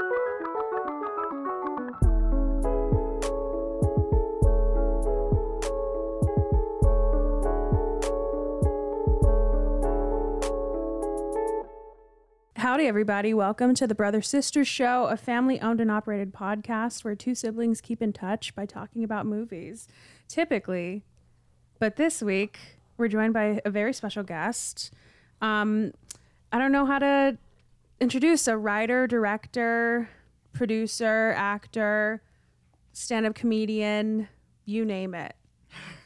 Howdy, everybody. Welcome to the Brother Sister Show, a family owned and operated podcast where two siblings keep in touch by talking about movies. Typically, but this week, we're joined by a very special guest. Um, I don't know how to introduce a writer, director, producer, actor, stand up comedian, you name it.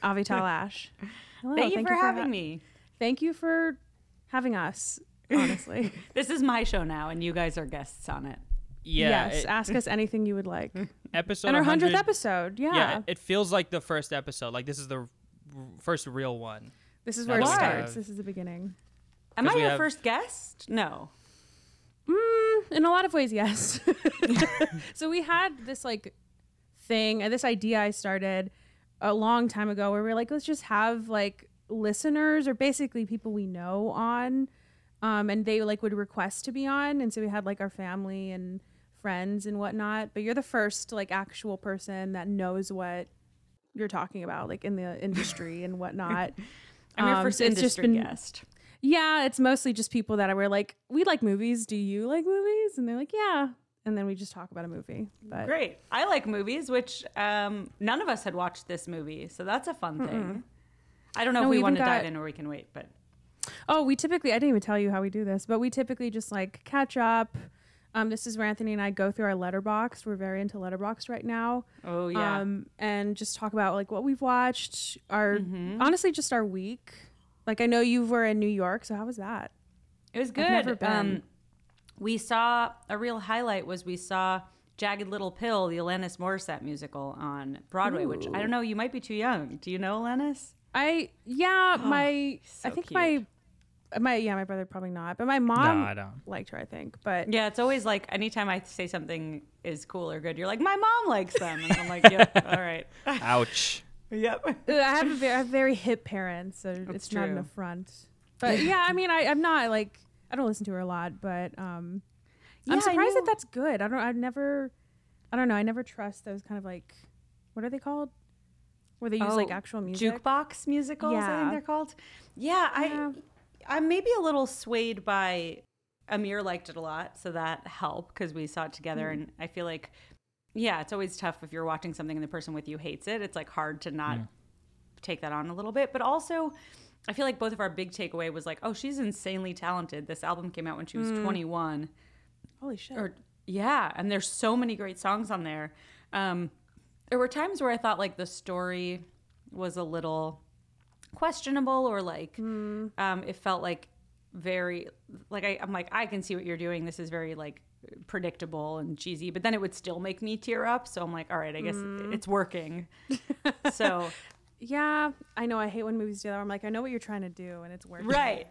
Avital Ash. Hello, Thank you for having ha- me. Thank you for having us, honestly. This is my show now, and you guys are guests on it. Yeah. yes, it- ask us anything you would like. episode and our hundredth episode, yeah. Yeah, it, it feels like the first episode. Like this is the r- first real one. this is where it starts. have- This is the beginning. Am I your have- first guest? No. Mm, in a lot of ways, yes. so we had this like thing, uh, this idea I started a long time ago, where we are like, let's just have like listeners or basically people we know on, um, and they like would request to be on, and so we had like our family and friends and whatnot. But you're the first like actual person that knows what you're talking about, like in the industry and whatnot. I'm your Um, first so industry been- guest. Yeah, it's mostly just people that were like, we like movies. Do you like movies? And they're like, yeah. And then we just talk about a movie. But Great. I like movies, which um, none of us had watched this movie, so that's a fun thing. I don't know No, if we we, want to got- dive in or we can wait, but oh, we typically, I didn't even tell you how we do this, but we typically just like catch up. Um, this is where Antony and I go through our Letterboxd. We're very into Letterboxd right now. oh yeah, Um, and just talk about like what we've watched, our Mm-hmm. honestly just our week. Like I know you were in New York, so how was that? it was good. never been. Um, we saw a real highlight was we saw Jagged Little Pill, the Alanis Morissette musical on Broadway, which I don't know. You might be too young. Do you know Alanis? I yeah, my I think cute. my my yeah, my brother probably not, but my mom no, I don't. liked her, I think. But Yeah, it's always like anytime I say something is cool or good, you're like, my mom likes them, and I'm like, yep, all right, Ouch. Yep. I have a very, I have very hip parents, so it's not an affront. But yeah, I mean, I, I'm not like I don't listen to her a lot, but um, Yeah, I'm surprised that that's good. I don't. I've never. I don't know. I never trust those kind of like, what are they called? Where they use like Oh, actual music. Jukebox musicals, I think they're called. Yeah, Yeah. I I'm maybe a little swayed by Amir liked it a lot, so that helped because we saw it together, and I feel like, yeah, it's always tough if you're watching something and the person with you hates it. It's like hard to not take that on a little bit, but also. I feel like both of our big takeaway was like, oh, she's insanely talented. This album came out when she was 21 Holy shit! or yeah and there's so many great songs on there um there were times where i thought like the story was a little questionable or like um it felt like very like I, i'm like i can see what you're doing this is very like predictable and cheesy but then it would still make me tear up so i'm like all right i guess it's working so yeah, I know. I hate when movies do that. I'm like, I know what you're trying to do, and it's working. right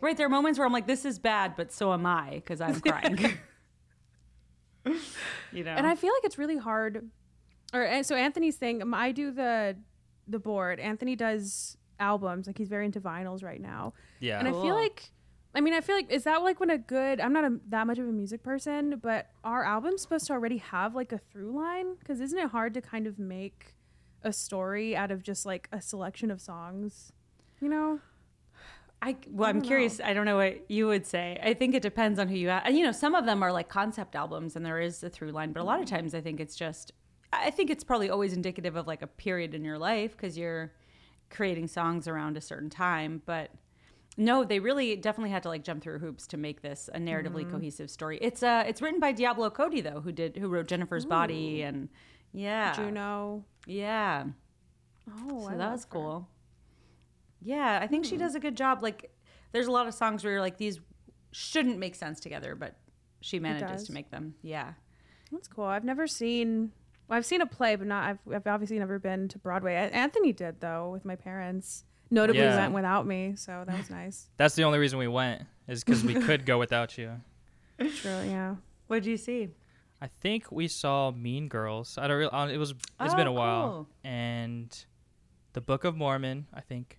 right there are moments where i'm like this is bad but so am i because i'm crying you know and I feel like it's really hard. Or so Antony's thing, um, I do the the board. Antony does albums, like he's very into vinyls right now. Yeah. And I feel like, I mean, I feel like is that like when a good? I'm not a, that much of a music person, but our album's supposed to already have like a through line? Because isn't it hard to kind of make a story out of just like a selection of songs? You know? I well, I'm don't curious. I don't know what you would say. I think it depends on who you ask. You know, some of them are like concept albums, and there is a through line. But a lot of mm-hmm. times, I think it's just. I think it's probably always indicative of like a period in your life because you're creating songs around a certain time. But no, they really definitely had to like jump through hoops to make this a narratively cohesive story. It's uh, it's written by Diablo Cody though, who did who wrote Jennifer's Body and yeah, Juno. yeah. Oh, So I that was her. cool. Yeah, I think she does a good job. Like, there's a lot of songs where you're like, these shouldn't make sense together, but she manages to make them. Yeah. That's cool. I've never seen. Well, I've seen a play, but not. I've, I've obviously never been to Broadway. Antony did though with my parents. Notably Yeah. went without me, so that was nice. That's the only reason we went is because we could go without you. True. Yeah. What did you see? I think we saw Mean Girls. I don't. Really, uh, it was. It's been Oh, a while. cool. And the Book of Mormon. I think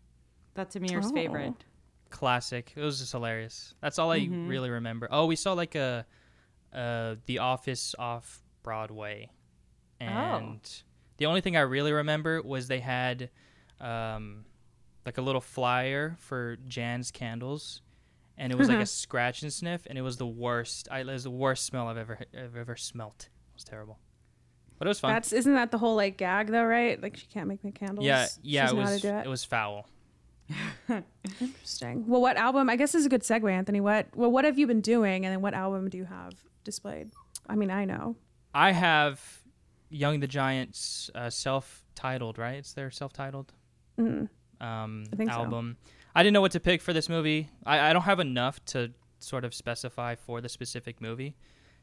That's Amir's Oh. favorite. classic. It was just hilarious. That's all I Mhm. really remember. Oh, we saw like a uh, The Office off Broadway, Oh. and the only thing I really remember was they had um, like a little flyer for Jan's candles, and it was like a scratch and sniff, and it was the worst. I, it was the worst smell I've ever I've ever smelt. It was terrible, but it was fun. That's isn't that the whole like gag though, right? Like she can't make me candles. yeah, yeah, it was to do it was foul. Interesting. Well, what album? I guess this is a good segue, Antony. What well, what have you been doing, and then what album do you have displayed? I mean, I know. I have Young the Giants uh, self-titled, right? It's their self-titled Mm. Um, I think so. album. I didn't know what to pick for this movie. I, I don't have enough to sort of specify for the specific movie,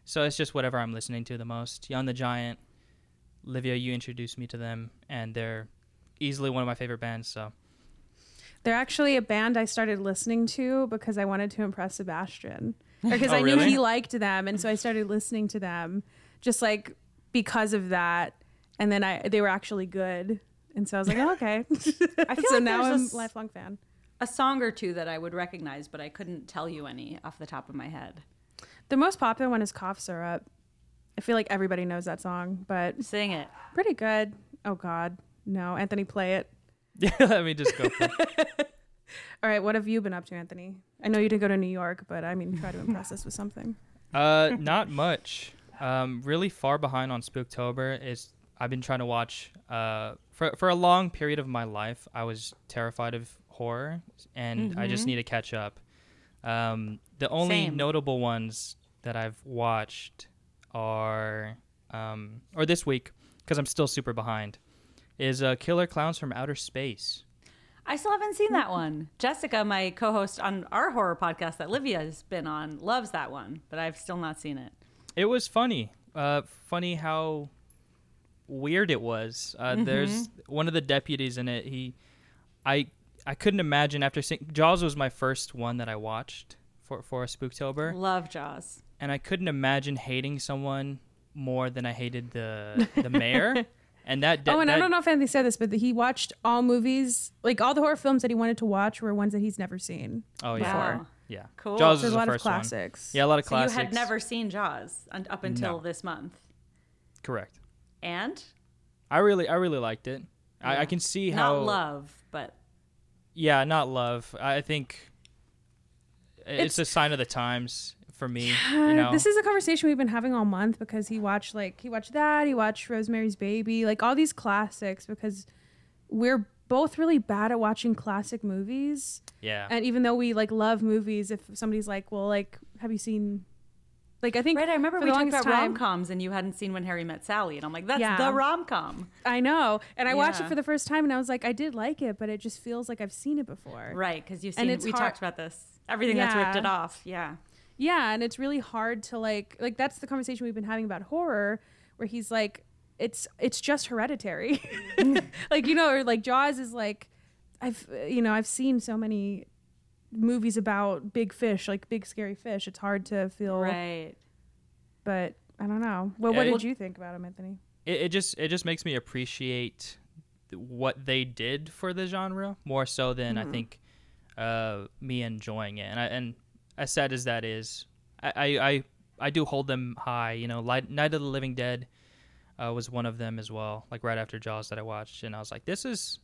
so it's just whatever I'm listening to the most. Young the Giant, Livia, you introduced me to them, and they're easily one of my favorite bands. So They're actually a band I started listening to because I wanted to impress Sebastian, because Oh, I knew really? he liked them, and so I started listening to them just like because of that. And then I they were actually good, and so I was like, oh, okay. I feel so like now there's a I'm s- a lifelong fan. A song or two that I would recognize, but I couldn't tell you any off the top of my head. The most popular one is Cough Syrup. I feel like everybody knows that song, but Sing it. pretty good. Oh God, no, Antony, play it. yeah, let me just go. For it. All right, what have you been up to, Antony? I know you didn't go to New York, but I mean, try to impress us with something. Uh, not much. Um, really far behind on Spooktober is I've been trying to watch. Uh, for for a long period of my life, I was terrified of horror, and I just Mhm. need to catch up. Um, the only Same. notable ones that I've watched are, um, or this week because I'm still super behind, is uh, Killer Clowns from Outer Space. I still haven't seen that one. Jessica, my co-host on our horror podcast that Livia has been on, loves that one, but I've still not seen it. It was funny. Uh, funny how weird it was. Uh, There's one of the deputies in it. He, I, I couldn't imagine after seeing Jaws was my first one that I watched for for a Spooktober, Love Jaws. and I couldn't imagine hating someone more than I hated the the mayor. And that, oh, and that I don't know if Antony said this, but he watched all movies, like all the horror films that he wanted to watch were ones that he's never seen. Oh yeah, Wow. yeah. Cool. Jaws There's was a the lot of first one. classics. Yeah, a lot of So classics. you had never seen Jaws up until No. this month, correct. And I really, I really liked it. I, Yeah. I can see how not love, but Yeah, not love. I think it's, It's- a sign of the times for me. You know, This is a conversation we've been having all month because he watched like he watched that, he watched Rosemary's Baby, like all these classics because we're both really bad at watching classic movies. yeah, And even though we like love movies, if somebody's like, "Well, like have you seen like I think right. I remember we talked about rom coms, and you hadn't seen When Harry Met Sally, and I'm like, that's Yeah. the rom com, I know. And I watched it for the first time and I was like, I did like it, but it just feels like I've seen it before. right? Because you've And seen. it's we hard- talked about this. Everything that's ripped it off. Yeah. Yeah, and it's really hard to like like that's the conversation we've been having about horror where he's like it's it's just hereditary. like you know or like Jaws is like I've you know, I've seen so many movies about big fish, like big scary fish. It's hard to feel Right. but I don't know. Well, Yeah, what it- did you think about him, Antony? it, it just it just makes me appreciate what they did for the genre more so than I think uh, me enjoying it. And I, and as sad as that is, I, I I I do hold them high. You know, Light, Night of the Living Dead uh, was one of them as well. Like right after Jaws that I watched, and I was like, this is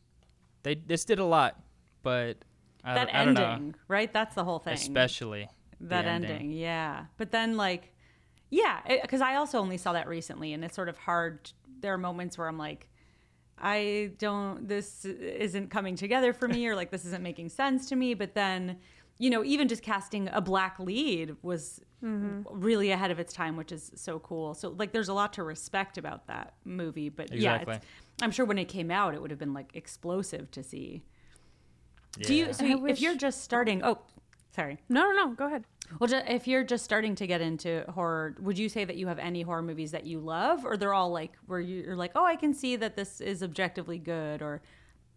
they this did a lot, but I, that I ending, right? That's the whole thing. especially that ending. ending. yeah but then like yeah because i also only saw that recently and it's sort of hard there are moments where i'm like i don't this isn't coming together for me or like this isn't making sense to me but then you know even just casting a black lead was mm-hmm. really ahead of its time which is so cool so like there's a lot to respect about that movie but yeah Exactly. it's, i'm sure when it came out it would have been like explosive to see do you so I you- wish- if you're just starting oh sorry No, no, no. Go ahead. well, ju- if you're just starting to get into horror, would you say that you have any horror movies that you love, or they're all like where you're like, oh, I can see that this is objectively good, or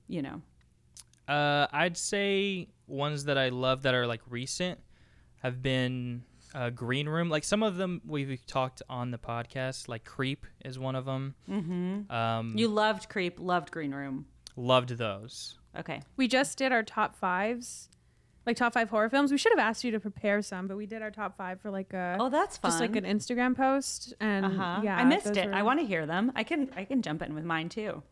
you know, Uh, I'd say ones that I love that are like recent have been uh, Green Room. Like some of them we've talked on the podcast. Like Creep is one of them. Mm-hmm. Um, you loved Creep, loved Green Room. loved those. Okay, We just did our top fives like top five horror films. We should have asked you to prepare some, but we did our top five for like a Oh, that's fun. just like an Instagram post. And uh-huh. yeah, I missed it. were- I want to hear them. I can I can jump in with mine too.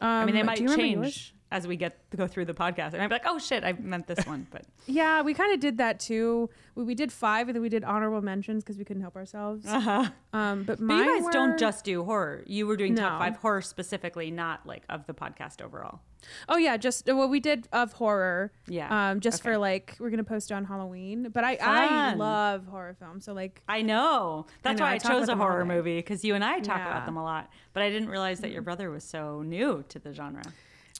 Um, I mean, they do might change? As we get to go through the podcast. And I might be like, oh shit, I meant this one, but Yeah, we kind of did that too. We, we did five, and then we did honorable mentions because we couldn't help ourselves. uh-huh. Um, but But you guys were- don't just do horror. You were doing top five horror specifically, not like of the podcast overall. Oh yeah, just well, we did of horror. Yeah. Um, just Okay. for like we're gonna post it on Halloween. But I I love horror films, so like I know. That's know, why I I, chose a horror movie because you and I talk Yeah. About them a lot. But I didn't realize that your brother was so new to the genre.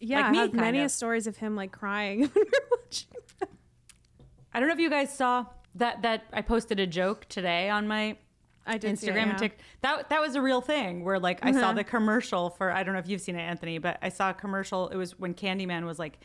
Yeah, Like I me, have many of. stories of him like crying when we're watching. I don't know if you guys saw that that I posted a joke today on my I did see it, Instagram yeah. and TikTok. That that was a real thing where like I Uh-huh. saw the commercial for I don't know if you've seen it, Antony, but I saw a commercial. It was when Candyman was like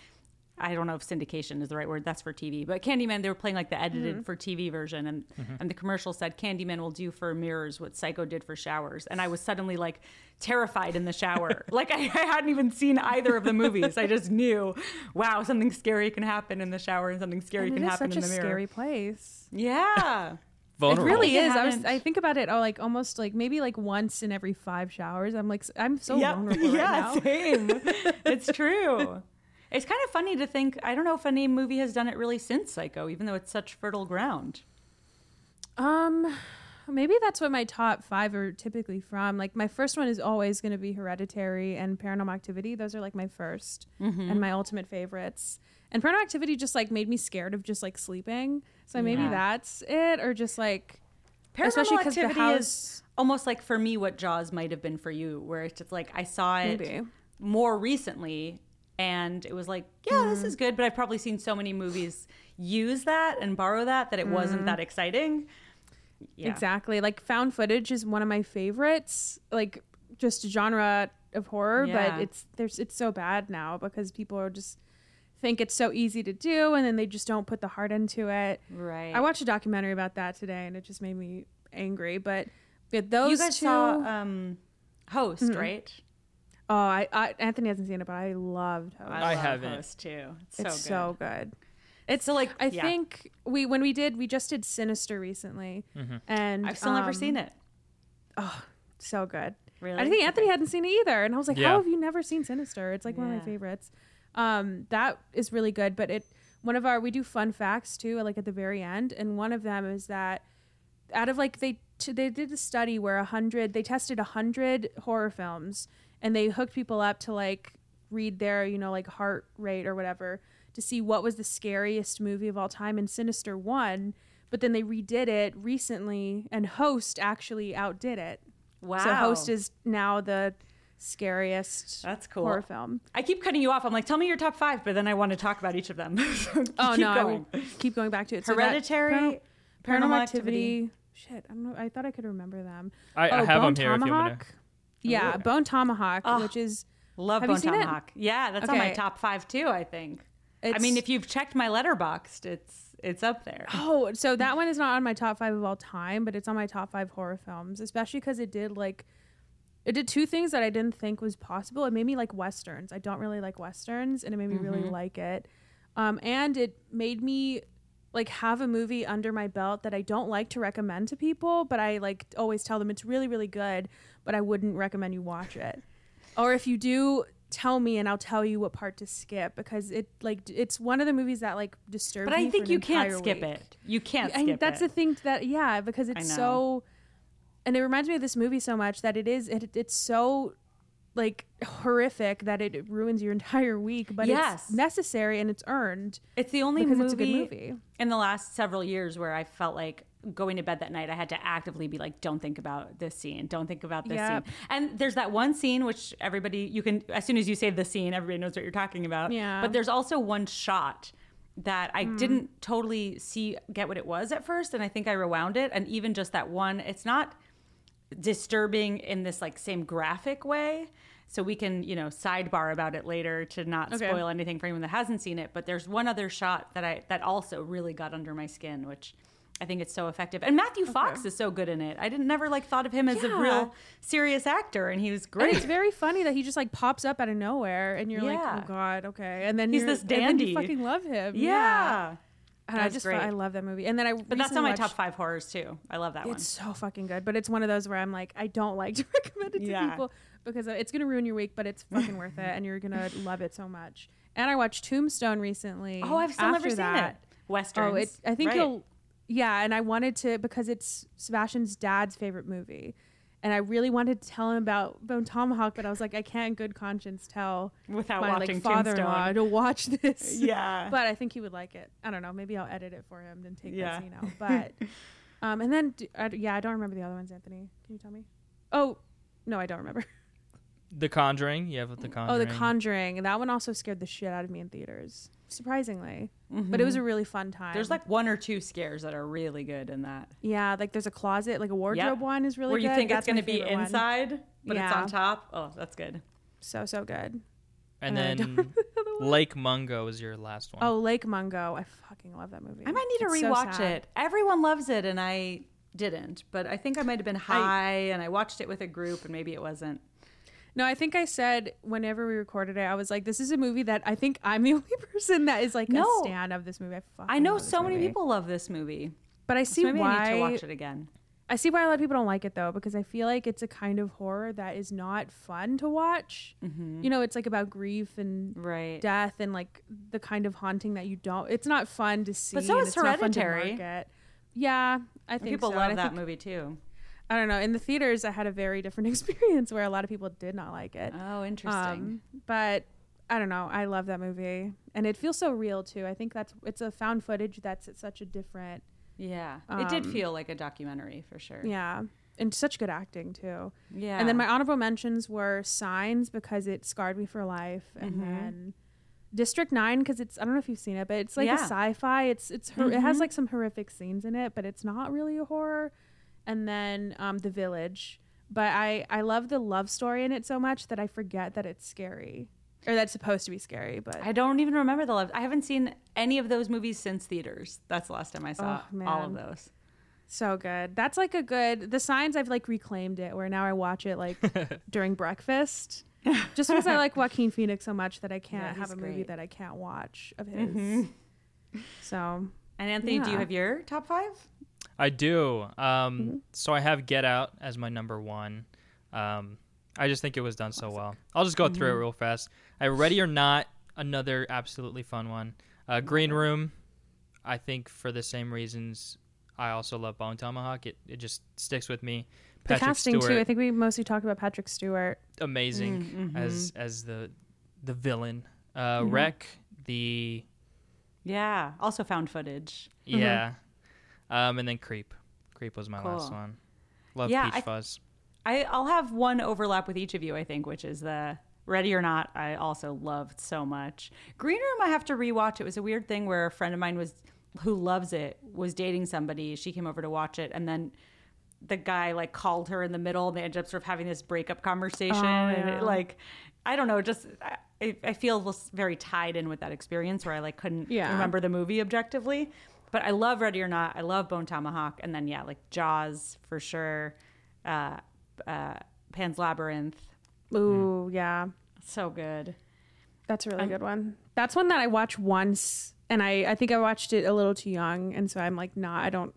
I don't know if syndication is the right word. That's for TV. But Candyman, they were playing like the edited Mm-hmm. for TV version, and and the commercial said Candyman will do for mirrors what Psycho did for showers. And I was suddenly like terrified in the shower. like I, I hadn't even seen either of the movies. I just knew, wow, something scary can happen in the shower, and something scary And can happen in the mirror. Such a scary place. Yeah. It really is. I was. I think about it. Oh, like almost like maybe like once in every five showers. I'm like, I'm so Yep. vulnerable right yeah, now. same. it's true. It's kind of funny to think. I don't know if any movie has done it really since Psycho, even though it's such fertile ground. Um, maybe that's what my top five are typically from. Like my first one is always going to be Hereditary and Paranormal Activity. Those are like my 1st Mm-hmm. and my ultimate favorites. And Paranormal Activity just like made me scared of just like sleeping. So maybe Yeah. that's it, or just like Paranormal Especially the Activity house- is almost like for me what Jaws might have been for you, where it's just like I saw it Maybe. more recently, and it was like, yeah, Mm. this is good. But I've probably seen so many movies use that and borrow that that it Mm. wasn't that exciting. Yeah. exactly like found footage is one of my favorites. Like just genre of horror, Yeah. but it's there's it's so bad now because people are just think it's so easy to do and then they just don't put the heart into it. Right. I watched a documentary about that today, and it just made me angry. But those you guys two, saw um, Host, Mm-hmm. right? Oh, I, I Antony hasn't seen it, but I loved Host. I love haven't. Host too. It's, it's so so good. It's So, like, I yeah. think we when we did we just did Sinister recently, and. I've still never um, seen it. Oh, so good. Really? I think Antony hadn't seen it either, and I was like, Yeah. "How have you never seen Sinister?" It's like one of my favorites. Um, that is really good, but it one of our we do fun facts too, like at the very end, and one of them is that out of like they t- they did a study where a hundred they tested a hundred horror films, and they hooked people up to like read their you know like heart rate or whatever to see what was the scariest movie of all time, and Sinister won. But then they redid it recently, and Host actually outdid it. Wow. So Host is now the scariest That's cool. horror film. I keep cutting you off. I'm like, tell me your top five, but then I want to talk about each of them. So Oh keep no, I going. will keep going back to it. So that- Hereditary, Paranormal, Paranormal Activity. Activity. Shit, I don't know. I thought I could remember them. I, I oh, have Bone them here if you want Tomahawk. to. Yeah, Ooh. Bone Tomahawk, Oh. which is Love Bone seen it? Tomahawk. Yeah, that's on my top five too. I think. I mean, if you've checked my Letterboxd, it's it's up there. Oh, so that one is not on my top five of all time, but it's on my top five horror films, especially because it did like, it did two things that I didn't think was possible. It made me like westerns. I don't really like westerns, and it made me really like it. Um, and it made me like have a movie under my belt that I don't like to recommend to people, but I like always tell them it's really really good, but I wouldn't recommend you watch it. Or if you do, tell me and I'll tell you what part to skip because it like it's one of the movies that like disturbs But. I think you can't skip week. it. You can't skip that's it. the thing that yeah, because it's so and it reminds me of this movie so much that it is it, it's so like horrific that it ruins your entire week, but Yes. it's necessary and it's earned It's the only because movie, it's a good movie. in the last several years where I felt like going to bed that night, I had to actively be like, "Don't think about this scene. Don't think about this Yep. scene." And there's that one scene which everybody you can as soon as you say the scene, everybody knows what you're talking about. Yeah. But there's also one shot that I Hmm. didn't totally see get what it was at first, and I think I rewound it, and even just that one, it's not disturbing in this like same graphic way. So we can, you know, sidebar about it later to not Okay. spoil anything for anyone that hasn't seen it. But there's one other shot that I that also really got under my skin, which I think it's so effective. And Matthew Fox is so good in it. I didn't never like thought of him as a real serious actor, and he was And great. it's very funny that he just like pops up out of nowhere and you're Yeah. like, oh god, okay. And then He's this and dandy. you fucking love him. yeah. And I That's just great. I love that movie. And then I But that's on my top five horrors too. I love that one. It's so fucking good, but it's one of those where I'm like, I don't like to recommend it to Yeah. people because it's gonna ruin your week, but it's fucking worth it, and you're gonna love it so much. And I watched Tombstone recently. Oh, I've still never seen that. it. Westerns. Oh, it, I think Right. you'll. Yeah, and I wanted to because it's Sebastian's dad's favorite movie, and I really wanted to tell him about Bone Tomahawk, but I was like, I can't in good conscience tell without my watching like father-in-law Tombstone. to watch this. Yeah. but I think he would like it. I don't know. Maybe I'll edit it for him and take Yeah. that scene out. But um, and then d- I d yeah, I don't remember the other ones. Antony, can you tell me? Oh, no, I don't remember. The Conjuring. You have the Conjuring. Oh, The Conjuring. That one also scared the shit out of me in theaters, surprisingly. But Mm-hmm. it was a really fun time. There's like one or two scares that are really good in that. yeah, like there's a closet, like a wardrobe one is really Where you good. think That's it's going to be favorite one. inside, but it's on top. Oh, that's good. So so good. and And I don't then Lake Mungo is your last one. Oh, Lake Mungo. I fucking love that movie. I might need to It's so rewatch sad. it. Everyone loves it, and I didn't. But I think I might have been high, and I watched it with a group, and maybe it wasn't. No, I think I said whenever we recorded it, I was like, "This is a movie that I think I'm the only person that is like No. a stan of this movie." I, I know so many people love this movie. but I So see maybe why I need to watch it again. I see why a lot of people don't like it though, because I feel like it's a kind of horror that is not fun to watch. You know, it's like about grief and Mm-hmm. Right. death and like the kind of haunting that you don't. It's not fun to see. But so is it's not fun to Hereditary. Yeah, I think People so. love that movie too. I don't know. In the theaters, I had a very different experience where a lot of people did not like it. Oh, interesting. Um, but I don't know. I love that movie, and it feels so real too. I think that's it's a found footage that's at such a different, yeah, it did um, feel like a documentary for sure. yeah, and such good acting too. yeah. And then my honorable mentions were Signs because it scarred me for life, and Mhm. then District Nine because it's I don't know if you've seen it, but it's like Yeah. a sci-fi. It's it's hor- it has Mhm. like some horrific scenes in it, but it's not really a horror. And then um, The Village, but I I love the love story in it so much that I forget that it's scary or that's supposed to be scary. But I don't even remember the love. I haven't seen any of those movies since theaters. That's the last time I saw Oh, all of those. So good. That's like a good. The signs I've like reclaimed it, where now I watch it like during breakfast, just because I like Joaquin Phoenix so much that I can't Yeah, have a movie that I can't watch of his. Mhm. So And Antony, do you have your top five? I do. Um, Mm-hmm. So I have Get Out as my number one. Um, I just think it was done so well. I'll just go through Mm-hmm. it real fast. I Ready or Not, another absolutely fun one. Uh, Green Room, I think for the same reasons. I also love Bone Tomahawk. It it just sticks with me. the casting too. I think we mostly talked about Patrick Stewart. amazing Mm, mhm. as as the the villain. Uh, Mm-hmm. Rec, the Yeah. Also found footage. Mm-hmm. yeah, um, and then Creep. Creep was my last one. Love Yeah, Peach I- Fuzz. I, I'll have one overlap with each of you, I think, which is the Ready or Not. I also loved so much. Green Room, I have to rewatch. It was a weird thing where a friend of mine was who loves it was dating somebody. She came over to watch it, and then the guy like called her in the middle. And they ended up sort of having this breakup conversation, Oh, and yeah. it, like I don't know, just I, I feel very tied in with that experience where I like couldn't Yeah. remember the movie objectively. But I love Ready or Not. I love Bone Tomahawk, and then yeah, like Jaws for sure. Uh, uh, Pan's Labyrinth, Ooh, yeah, so good. that's a really I'm- good one. That's one that I watched once, and I I think I watched it a little too young, and so I'm like, nah, I don't.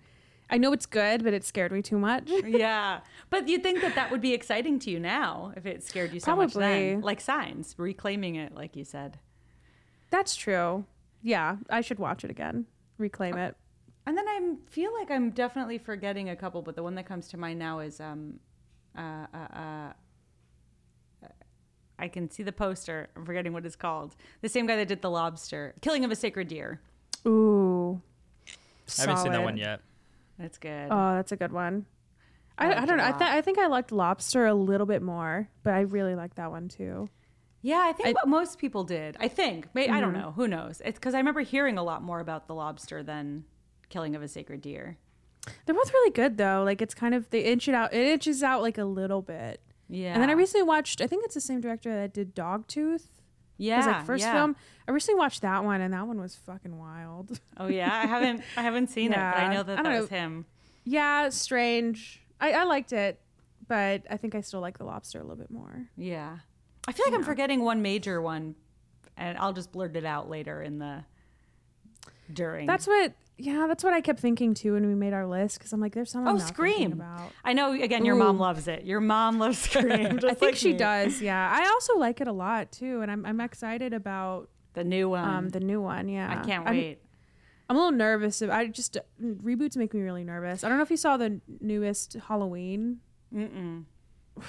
I know it's good, but it scared me too much. yeah, but you'd think that that would be exciting to you now if it scared you so much then, like Signs, reclaiming it, like you said. That's true. Yeah, I should watch it again, reclaim it. And then I feel like I'm definitely forgetting a couple, but the one that comes to mind now is um, uh, uh, uh, I can see the poster. I'm forgetting what it's called. The same guy that did The Lobster, Killing of a Sacred Deer. Ooh, I haven't seen that one yet. That's good. Oh, that's a good one. I I, I don't know. I, th- I think I liked Lobster a little bit more, but I really like that one too. Yeah, I think I- what most people did. I think. May I don't Mhm. know. Who knows? It's because I remember hearing a lot more about the lobster than Killing of a Sacred Deer. They're both really good though. Like it's kind of they inch it out. It inches out like a little bit. Yeah. And then I recently watched. I think it's the same director that did Dogtooth. yeah His like first yeah. film. I recently watched that one, and that one was fucking wild. Oh yeah, I haven't I haven't seen it, but I know that I that don't was him. yeah, strange. I, I liked it, but I think I still like the Lobster a little bit more. Yeah. I feel like I'm forgetting one major one, and I'll just blurt it out later in the during. That's what. Yeah, that's what I kept thinking too when we made our list because I'm like, there's something. Oh, not Scream. About. I know. Again, your mom loves it. Your mom loves Scream. I think like she me. does. Yeah, I also like it a lot too, and I'm I'm excited about The new one. um the new one. Yeah, I can't I'm- wait. I'm a little nervous. I just reboots make me really nervous. I don't know if you saw the newest Halloween. Mm-mm.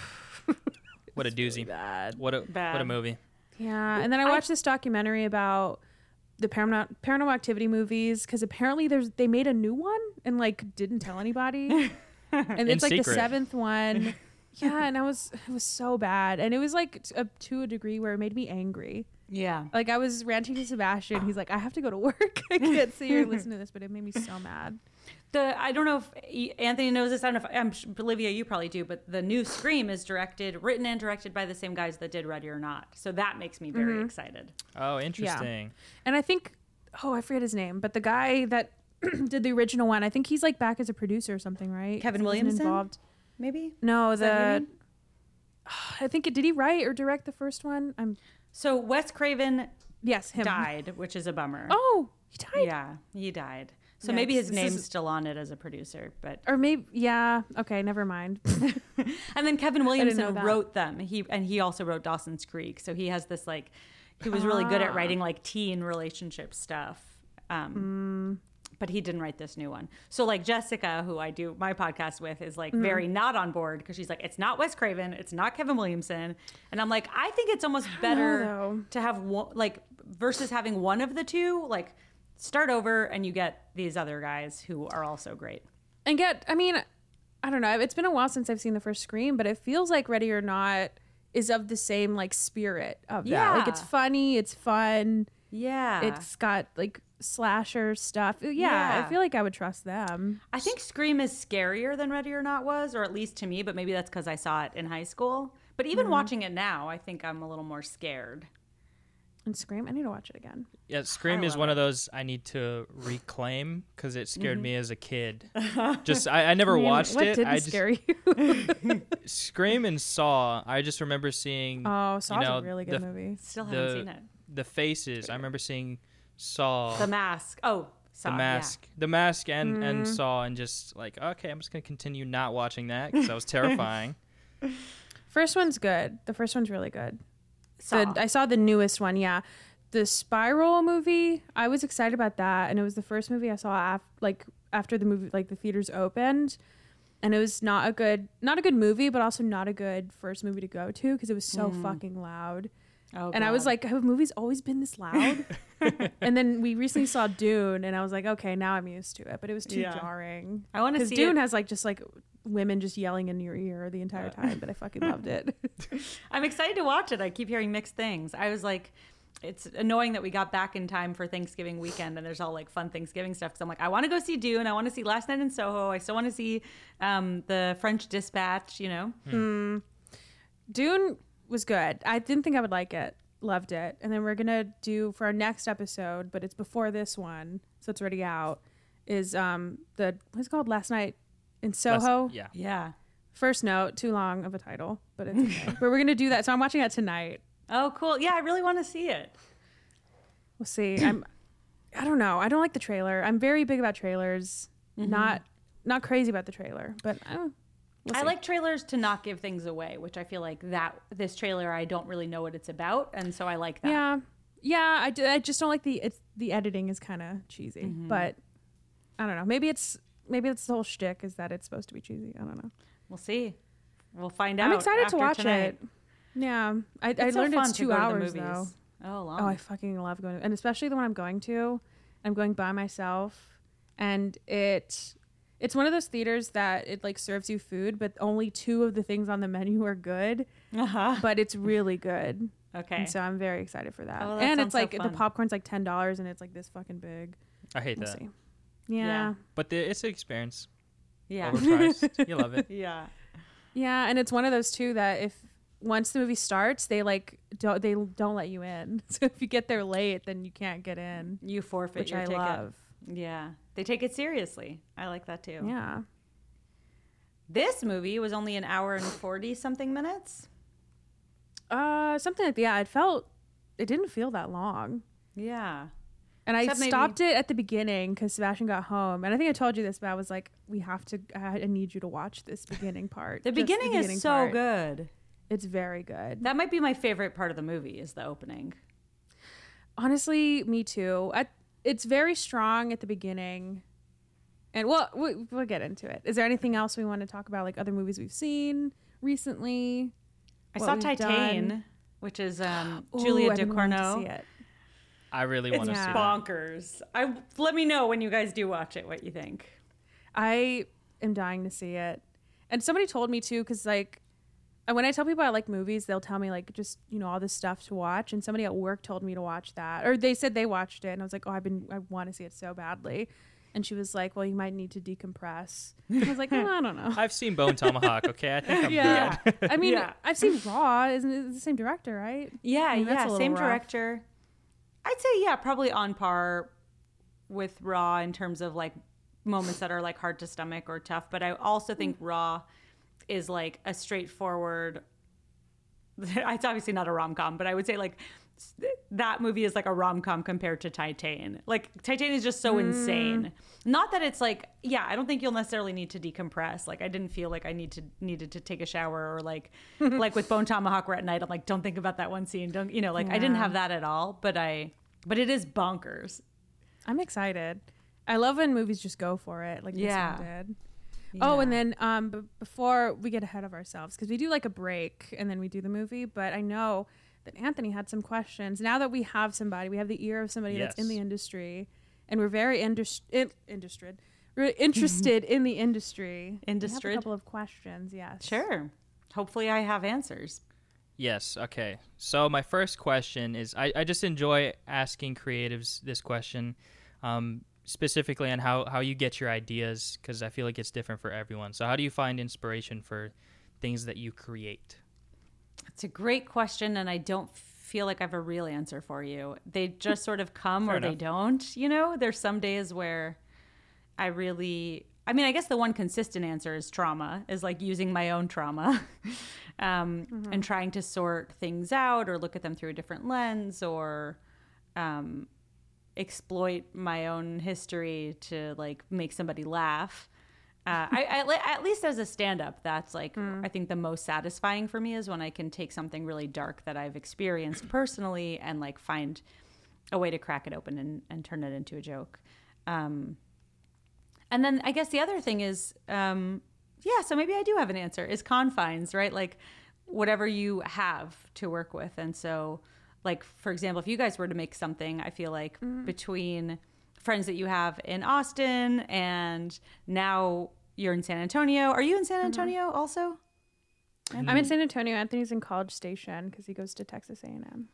What a doozy. Bad. What a bad. what a movie. Yeah, and then I watched this documentary about the paranormal paranormal activity movies because apparently there's they made a new one and like didn't tell anybody, and it's like the seventh one. Yeah, and I was it was so bad, and it was like t- up to a degree where it made me angry. Yeah. Like I was ranting to Sebastian. He's like, I have to go to work. I can't see here and listen to this, but it made me so mad. The I don't know if E- Antony knows this. I don't know if I'm Olivia. You probably do, but the new Scream is directed, written and directed by the same guys that did Ready or Not. So that makes me very Mm-hmm. excited. Oh, interesting. And I think, oh, I forget his name, but the guy that did the original one, I think he's like back as a producer or something, right? Kevin he Williamson? involved. Maybe. No, Is the? I think it did he write or direct the first one? I'm So Wes Craven yes him. died, which is a bummer. Oh, he died. yeah, he died. So Yikes. maybe his name's is- still on it as a producer, but Or maybe yeah. Okay, never mind. and then Kevin Williamson wrote them. He and he also wrote Dawson's Creek. So he has this like he was really good at Ah. writing like teen relationship stuff. Um, But he didn't write this new one. So like Jessica, who I do my podcast with, is like very not on board because she's like, it's not Wes Craven, it's not Kevin Williamson, and I'm like, I think it's almost better though. to have one like versus having one of the two. Like start over and you get these other guys who are also great. and get I mean, I don't know. It's been a while since I've seen the first Scream, but it feels like Ready or Not is of the same like spirit of that. Like it's funny, it's fun. Yeah, It's got like slasher stuff. Yeah, Yeah. I feel like I would trust them. I think Scream is scarier than Ready or Not was, or at least to me, but maybe that's because I saw it in high school. But even mm-hmm. watching it now, I think I'm a little more scared. And Scream, I need to watch it again. Yeah, Scream is one it. of those I need to reclaim because it scared Mm-hmm. me as a kid. just I, I never I mean, watched what it. didn't I just scare you? Scream and Saw. I just remember seeing oh, Saw's know, a really good the- movie. Still haven't the seen it. the faces. I remember seeing Saw, The Mask. Oh, Saw, the yeah. mask, the mask, and Mm-hmm. and Saw, and just like okay, I'm just gonna continue not watching that because that was terrifying. First one's good. The first one's really good. Saw. The, I saw the newest one. Yeah, the Spiral movie. I was excited about that, and it was the first movie I saw af- like after the movie like the theaters opened, and it was not a good not a good movie, but also not a good first movie to go to because it was so mm. fucking loud. Oh, and I was like, have movies always been this loud? and then we recently saw Dune, and I was like, okay, now I'm used to it. But it was too Yeah. jarring. I want to see Dune it. has like just like women just yelling in your ear the entire time, but I fucking loved it. I'm excited to watch it. I keep hearing mixed things. I was like, it's annoying that we got back in time for Thanksgiving weekend and there's all like fun Thanksgiving stuff. Cause I'm like, I want to go see Dune. I want to see Last Night in Soho. I still want to see um, the French Dispatch, you know? Dune was good. I didn't think I would like it. Loved it. And then we're gonna do for our next episode, but it's before this one, so it's already out. Is um the what's it called Last Night in Soho? Less- yeah. Yeah. First note, too long of a title, but it's okay. but we're gonna do that. So I'm watching that tonight. Oh, cool. Yeah, I really want to see it. We'll see. I'm. I don't know. I don't like the trailer. I'm very big about trailers. Not not crazy about the trailer, but I don't. We'll I like trailers to not give things away, which I feel like that this trailer I don't really know what it's about, and so I like that. Yeah, yeah. I, do, I just don't like the it's the editing is kind of cheesy, mm-hmm. but I don't know. Maybe it's maybe it's the whole shtick is that it's supposed to be cheesy. I don't know. We'll see. We'll find out. I'm excited to watch tonight. it. Yeah, I, I so learned it's two to hours though. Oh, oh long. Oh, I fucking love going, and especially the one I'm going to. I'm going by myself, and it it's one of those theaters that it like serves you food, but only two of the things on the menu are good. uh-huh. But it's really good, Okay. and so I'm very excited for that. Oh, that and sounds it's so like the popcorn's like ten dollars, and it's like this fucking big. I hate We'll that. see. Yeah. Yeah. But the, it's an experience. yeah. Overpriced. you love it. yeah. Yeah, and it's one of those too that if once the movie starts, they like don't they don't let you in. So if you get there late, then you can't get in, You forfeit which your I ticket. love. Yeah. They take it seriously. I like that too. Yeah. This movie was only an hour and 40 something minutes. Uh, something like yeah. It felt it didn't feel that long. Yeah. And I Except maybe- stopped it at the beginning because Sebastian got home, and I think I told you this, but I was like, "We have to. I I need you to watch this beginning part." The beginning, beginning is so part. good. It's very good. That might be my favorite part of the movie is the opening. Honestly, me too. I, it's very strong at the beginning, and well, we, we'll get into it. Is there anything else we want to talk about, like other movies we've seen recently? I saw we've Titane, done. which is um, Ooh, Julia I've been wanting to Ducournau. see it. I really It's want to Yeah. see that. bonkers. I let me know when you guys do watch it what you think. I am dying to see it. And somebody told me too, because like when I tell people I like movies, they'll tell me like just you know all this stuff to watch. And somebody at work told me to watch that, or they said they watched it, and I was like, oh, I've been I want to see it so badly. And she was like, well, you might need to decompress. I was like, oh, I don't know. I've seen Bone Tomahawk. Okay, I think I'm Yeah. good. I mean, Yeah. I've seen Raw. Isn't it the same director, right? Yeah, I mean, yeah, a little same rough. director. I'd say yeah, probably on par with Raw in terms of like moments that are like hard to stomach or tough. But I also think mm. Raw is like a straightforward. It's obviously not a rom com, but I would say like that movie is like a rom com compared to Titane. Like Titane is just so hmm. insane. Not that it's like yeah, I don't think you'll necessarily need to decompress. Like I didn't feel like I need to needed to take a shower or like like with Bone Tomahawk at night I'm like don't think about that one scene. Don't you know like I didn't have that at all. But I but it is bonkers. I'm excited. I love when movies just go for it, like Yeah. this one did. Oh, and then um, b- before we get ahead of ourselves, because we do like a break and then we do the movie. But I know that Antony had some questions. Now that we have somebody, we have the ear of somebody that's in the industry, and we're very indus- in- interested. We're interested in the industry. Industry. have a couple of questions. Yes. Sure. Hopefully I have answers. Yes. Okay. So my first question is, I, I just enjoy asking creatives this question, um, specifically on how how you get your ideas because I feel like it's different for everyone. So how do you find inspiration for things that you create? It's a great question, and I don't feel like I have a real answer for you. They just sort of come Fair or they don't. You know, there's some days where I really, I mean, I guess the one consistent answer is trauma, is like using my own trauma um, and trying to sort things out or look at them through a different lens or um, exploit my own history to like make somebody laugh. Uh, I, I, at least as a stand-up, that's like I think the most satisfying for me is when I can take something really dark that I've experienced personally and like find a way to crack it open and, and turn it into a joke. Um, and then I guess the other thing is, um, yeah, so maybe I do have an answer is confines, right? Like whatever you have to work with. And so, like, for example, if you guys were to make something, I feel like between friends that you have in Austin and now you're in San Antonio. Are you in San Antonio also? I'm in San Antonio. Anthony's in College Station because he goes to Texas A&M.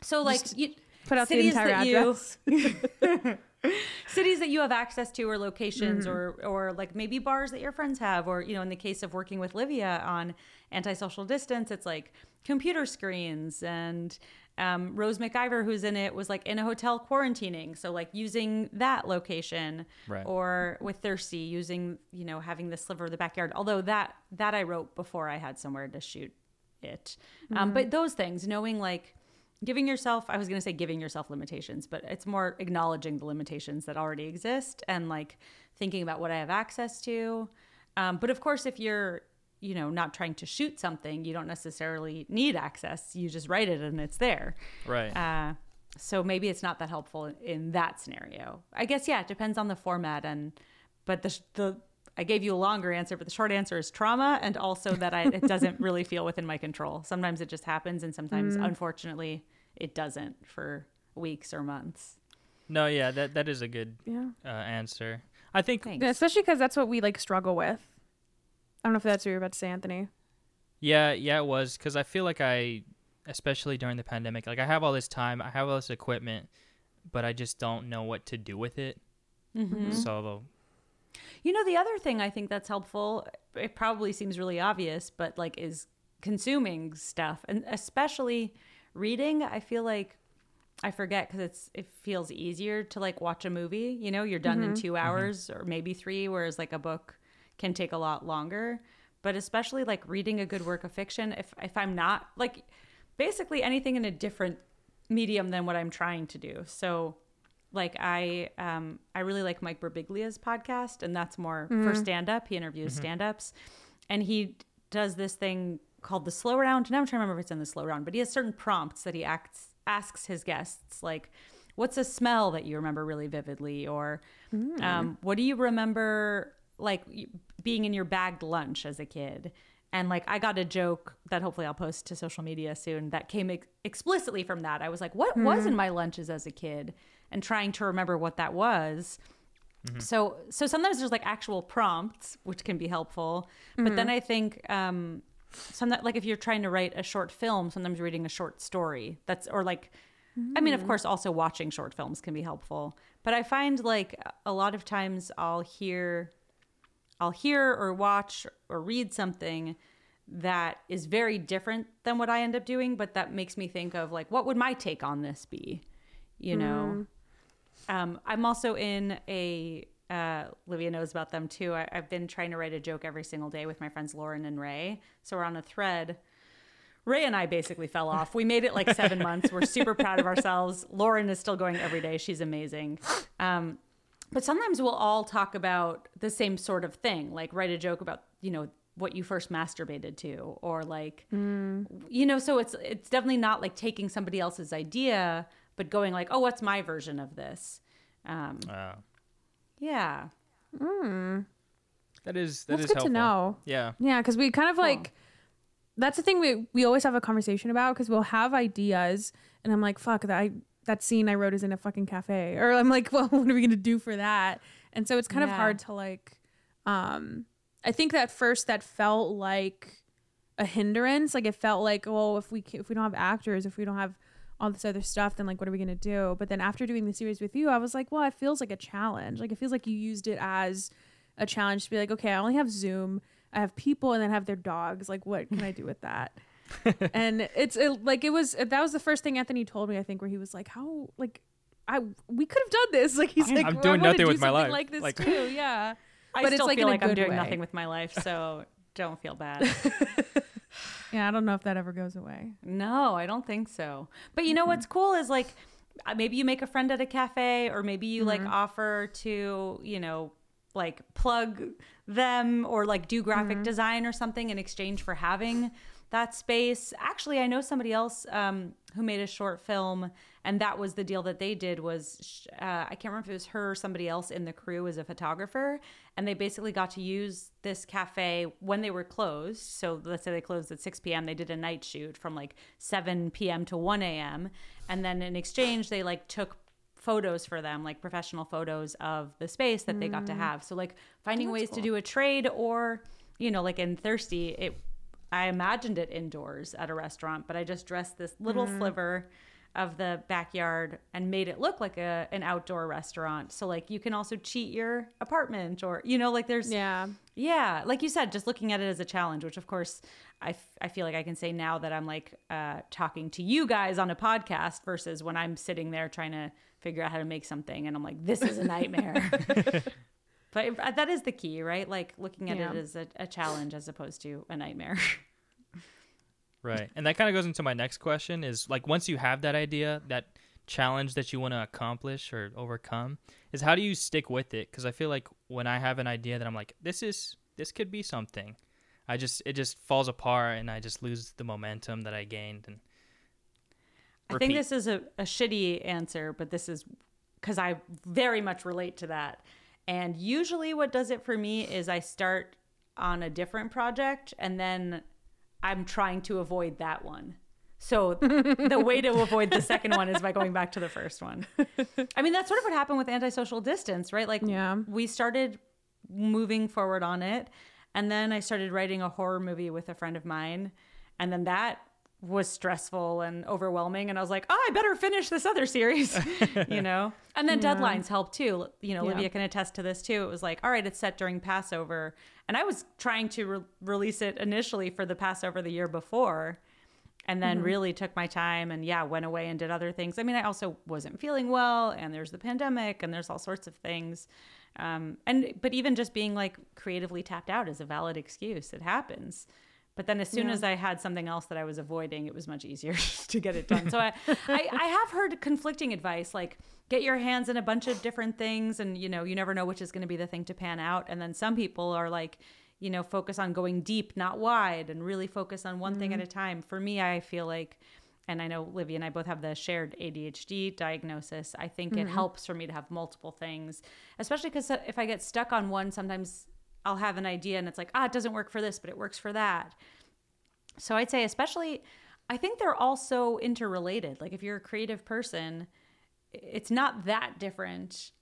So, like, you, Put out the entire that you- address. cities that you have access to or locations Mm-hmm. or or like maybe bars that your friends have or you know in the case of working with livia on antisocial distance it's like computer screens and um, rose mciver who's in it was like in a hotel quarantining. So like using that location Right. or with thirsty using you know having the sliver of the backyard. Although that that i wrote before i had somewhere to shoot it. Um, but those things knowing like giving yourself i was going to say giving yourself limitations but it's more acknowledging the limitations that already exist and like thinking about what i have access to. Um, but of course if you're you know not trying to shoot something you don't necessarily need access you just write it and it's there Right. uh, so maybe it's not that helpful in that scenario. I guess yeah, it depends on the format and but the the I gave you a longer answer, but the short answer is trauma and also that I it doesn't really feel within my control. Sometimes it just happens and sometimes unfortunately it doesn't for weeks or months. no, yeah, that that is a good yeah. uh, answer. I think Thanks. Especially because that's what we like struggle with. I don't know if that's what you're about to say, Antony. Yeah, yeah, it was because I feel like I, especially during the pandemic, like I have all this time, I have all this equipment, but I just don't know what to do with it. Mm-hmm. So You know, the other thing I think that's helpful, it probably seems really obvious, but like is consuming stuff and especially reading. I feel like I forget because it's it feels easier to like watch a movie. You know, you're done in two hours or maybe three, whereas like a book can take a lot longer. But especially like reading a good work of fiction, if if I'm not like basically anything in a different medium than what I'm trying to do. So like I um I really like Mike Birbiglia's podcast and that's more for stand up. He interviews stand-ups and he does this thing called the slow round. Now I'm trying to remember if it's in the slow round, but he has certain prompts that he acts asks his guests like what's a smell that you remember really vividly or um, what do you remember like being in your bagged lunch as a kid. And like i got a joke that hopefully i'll post to social media soon that came ex- explicitly from that. I was like what was hmm. in my lunches as a kid? And trying to remember what that was. Mm-hmm. So so sometimes there's like actual prompts which can be helpful. But then mm-hmm. i think um sometimes like if you're trying to write a short film sometimes reading a short story that's or like i mean of mm. course also watching short films can be helpful. But i find like a lot of times i'll hear i'll hear or watch or read something that is very different than what i end up doing but that makes me think of like what would my take on this be you know um, I'm also in a. Uh, Livia knows about them too. I, I've been trying to write a joke every single day with my friends Lauren and Ray. So we're on a thread. Ray and I basically fell off. We made it like seven months. We're super proud of ourselves. Lauren is still going every day. She's amazing. Um, but sometimes we'll all talk about the same sort of thing, like write a joke about you know what you first masturbated to, or like you know. So it's it's definitely not like taking somebody else's idea, but going like, oh, what's my version of this? Um, Uh, yeah. that is that That's is good helpful. to know. Yeah. Yeah, because we kind of like that's the thing we we always have a conversation about because we'll have ideas and I'm like, fuck that I that scene I wrote is in a fucking cafe or I'm like, well, what are we gonna do for that? And so it's kind of hard to like, um, I think that first that felt like a hindrance. Like it felt like, well, if we ca- if we don't have actors, if we don't have all this other stuff, then like what are we gonna do? But then after doing the series with you, I was like, well, it feels like a challenge. Like it feels like you used it as a challenge to be like, okay, I only have Zoom, I have people, and then have their dogs. Like, what can I do with that? and it's it, like it was that was the first thing Antony told me. I think where he was like, how like. I we could have done this. Like he's like, I'm "Well, I doing wanna nothing do with my life." Like this Like- too, yeah. I But it's, like, feel like I'm doing way. nothing with my life, so don't feel bad. Yeah, I don't know if that ever goes away. No, I don't think so. But you know what's cool is like uh, maybe you make a friend at a cafe or maybe you like offer to, you know, like plug them or like do graphic design or something in exchange for having that space. Actually, I know somebody else um, who made a short film and that was the deal that they did was uh, I can't remember if it was her or somebody else in the crew as a photographer and they basically got to use this cafe when they were closed. So let's say they closed at 6 p.m. They did a night shoot from like 7 p.m. to 1 a.m. And then in exchange, they like took photos for them, like professional photos of the space that they got to have. So like finding ways to do a trade or, you know, like in Thirsty, it I imagined it indoors at a restaurant, but I just dressed this little sliver of the backyard and made it look like a an outdoor restaurant. So like you can also cheat your apartment or you know like there's Yeah. yeah, like you said, just looking at it as a challenge, which of course I, f- I feel like I can say now that I'm like uh, talking to you guys on a podcast versus when I'm sitting there trying to figure out how to make something and I'm like, this is a nightmare. but uh, that is the key, right? Like looking at Yeah. it as a, a challenge as opposed to a nightmare. Right. And that kind of goes into my next question is like once you have that idea, that challenge that you want to accomplish or overcome, is how do you stick with it? Cuz I feel like when I have an idea that I'm like this is this could be something. I just it just falls apart and I just lose the momentum that I gained and I think this is a, a shitty answer, but this is because I very much relate to that. And usually, what does it for me is I start on a different project and then I'm trying to avoid that one. So the way to avoid the second one is by going back to the first one. I mean, that's sort of what happened with antisocial distance, right? Like, Yeah. we started moving forward on it. And then I started writing a horror movie with a friend of mine. And then that was stressful and overwhelming. And I was like, oh, I better finish this other series, you know? And then deadlines help too. You know, Yeah. Olivia can attest to this too. It was like, all right, it's set during Passover. And I was trying to re- release it initially for the Passover the year before and then really took my time and yeah went away and did other things i mean i also wasn't feeling well and there's the pandemic and there's all sorts of things um, and but even just being like creatively tapped out is a valid excuse it happens But then as soon Yeah. as I had something else that I was avoiding, it was much easier to get it done. So I, I, I have heard conflicting advice like get your hands in a bunch of different things and you know, you never know which is going to be the thing to pan out. And then some people are like, you know, focus on going deep, not wide, and really focus on one thing at mm-hmm. a time. For me, I feel like and I know Livy and I both have the shared ADHD diagnosis. I think it mm-hmm. helps for me to have multiple things, especially because if I get stuck on one, sometimes I'll have an idea and it's like, ah, it doesn't work for this, but it works for that. So I'd say, especially, I think they're all so interrelated. Like if you're a creative person, it's not that different.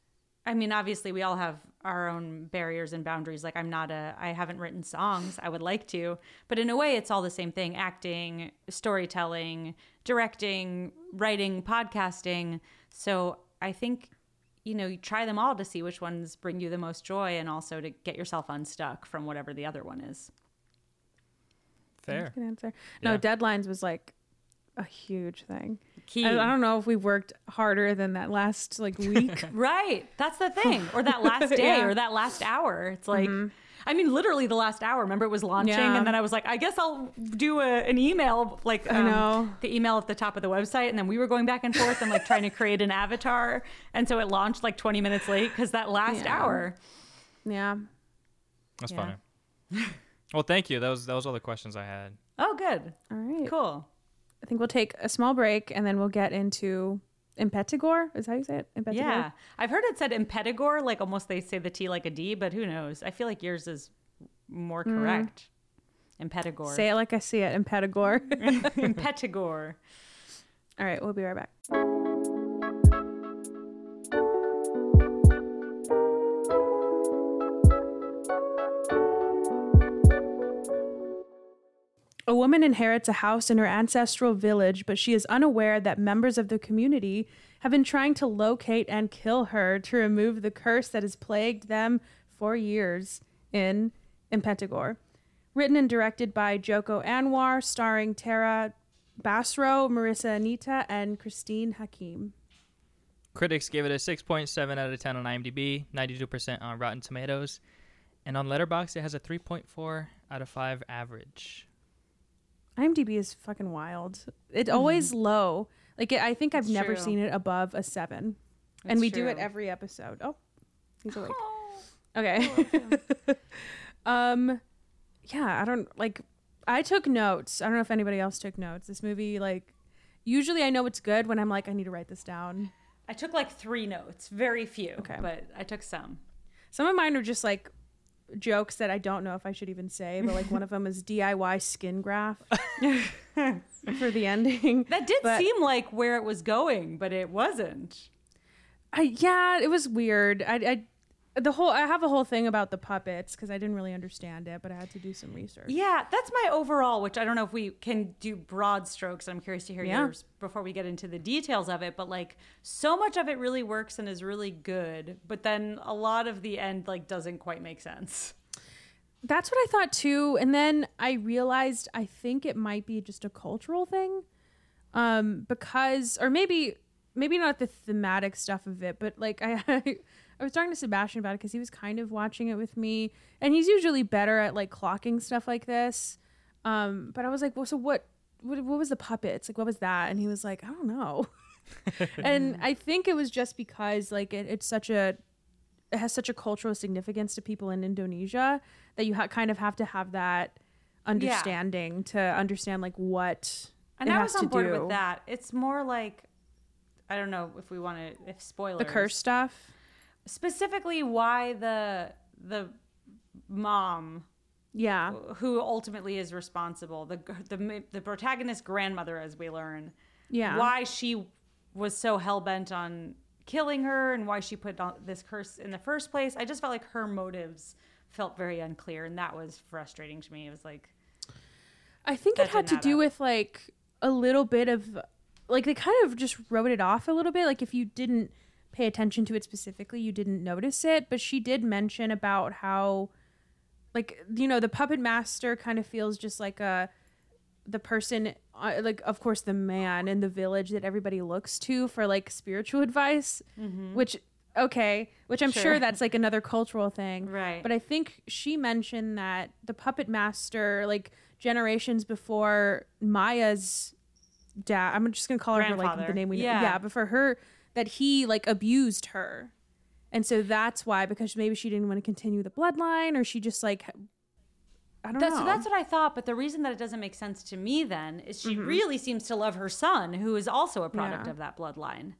I mean, obviously, we all have our own barriers and boundaries. Like, I'm not a, I haven't written songs. I would like to, but in a way, it's all the same thing acting, storytelling, directing, writing, podcasting. So I think, you know, you try them all to see which ones bring you the most joy and also to get yourself unstuck from whatever the other one is. Fair. Good answer. No, Yeah. deadlines was like a huge thing. Key. I, I don't know if we worked harder than that last like week. Right. That's the thing. Or that last day Yeah. or that last hour. It's like, mm-hmm. I mean, literally the last hour. Remember, it was launching, Yeah. and then I was like, I guess I'll do a, an email, like I um, know. the email at the top of the website, and then we were going back and forth and like trying to create an avatar, and so it launched like 20 minutes late because that last Yeah. hour. yeah. That's Yeah. funny. well, thank you. That was that was all the questions I had. Oh, good, All right. cool. I think we'll take a small break and then we'll get into Impetigore. Is how you say it? Impetigore? Yeah, I've heard it said impetigore, like almost they say the T like a D, but who knows? I feel like yours is more mm. correct. Impetigore. Say it like I see it. Impetigore. impetigore. All right. We'll be right back. Woman inherits a house in her ancestral village, but she is unaware that members of the community have been trying to locate and kill her to remove the curse that has plagued them for years in Impetigore. Written and directed by Joko Anwar, starring Tara Basro, Marissa Anita, and Christine Hakim. Critics gave it a 6.7 out of 10 on IMDb, 92% on Rotten Tomatoes, and on Letterboxd it has a 3.4 out of 5 average. IMDb is fucking wild. It's always low. Like I think I've It's never true. seen it above a seven, and It's we do it true. every episode. Oh, he's awake. Oh. Okay. um, yeah, I don't like. I took notes. I don't know if anybody else took notes. This movie, like, usually I know it's good when I'm like, I need to write this down. I took like three notes, very few, Okay. but I took some. Some of mine are just like jokes that I don't know if I should even say, but like one of them is DIY skin graft for the ending. That did But- seem like where it was going, but it wasn't. I yeah, it was weird. I, I the whole I have a whole thing about the puppets because I didn't really understand it, but I had to do some research. Yeah, that's my overall, which I don't know if we can do broad strokes. I'm curious to hear Yeah. yours before we get into the details of it. But like, so much of it really works and is really good, but then a lot of the end like doesn't quite make sense. That's what I thought too. And then I realized I think it might be just a cultural thing. Um, because or maybe maybe not the thematic stuff of it, but like I I was talking to Sebastian about it because he was kind of watching it with me, and he's usually better at like clocking stuff like this. Um, but I was like, well, so what? What, what was the puppets? Like, what was that? And he was like, I don't know. and I think it was just because like it, it's such a it has such a cultural significance to people in Indonesia that you ha- kind of have to have that understanding to understand like what And I was on board do. with that. It's more like I don't know if we want to if spoilers the curse stuff. Specifically why the the mom Yeah, who ultimately is responsible the the the protagonist's grandmother as we learn yeah. why she was so hell-bent on killing her and why she put on this curse in the first place i just felt like her motives felt very unclear and that was frustrating to me it was like I think it had to do up. with like a little bit of like they kind of just wrote it off a little bit. Like if you didn't pay attention to it specifically, you didn't notice it. But she did mention about how like you know the puppet master kind of feels just like a the person uh, like of course the man in the village that everybody looks to for like spiritual advice which okay which i'm sure. Sure. that's like another cultural thing Right. but i think she mentioned that the puppet master like generations before Maya's dad. I'm just gonna call her like the name we know. Yeah. But for her that he like abused her, and so that's why because maybe she didn't want to continue the bloodline, or she just like I don't That's, know. so that's what I thought, but the reason that it doesn't make sense to me then is she mm-hmm. really seems to love her son, who is also a product Yeah. of that bloodline.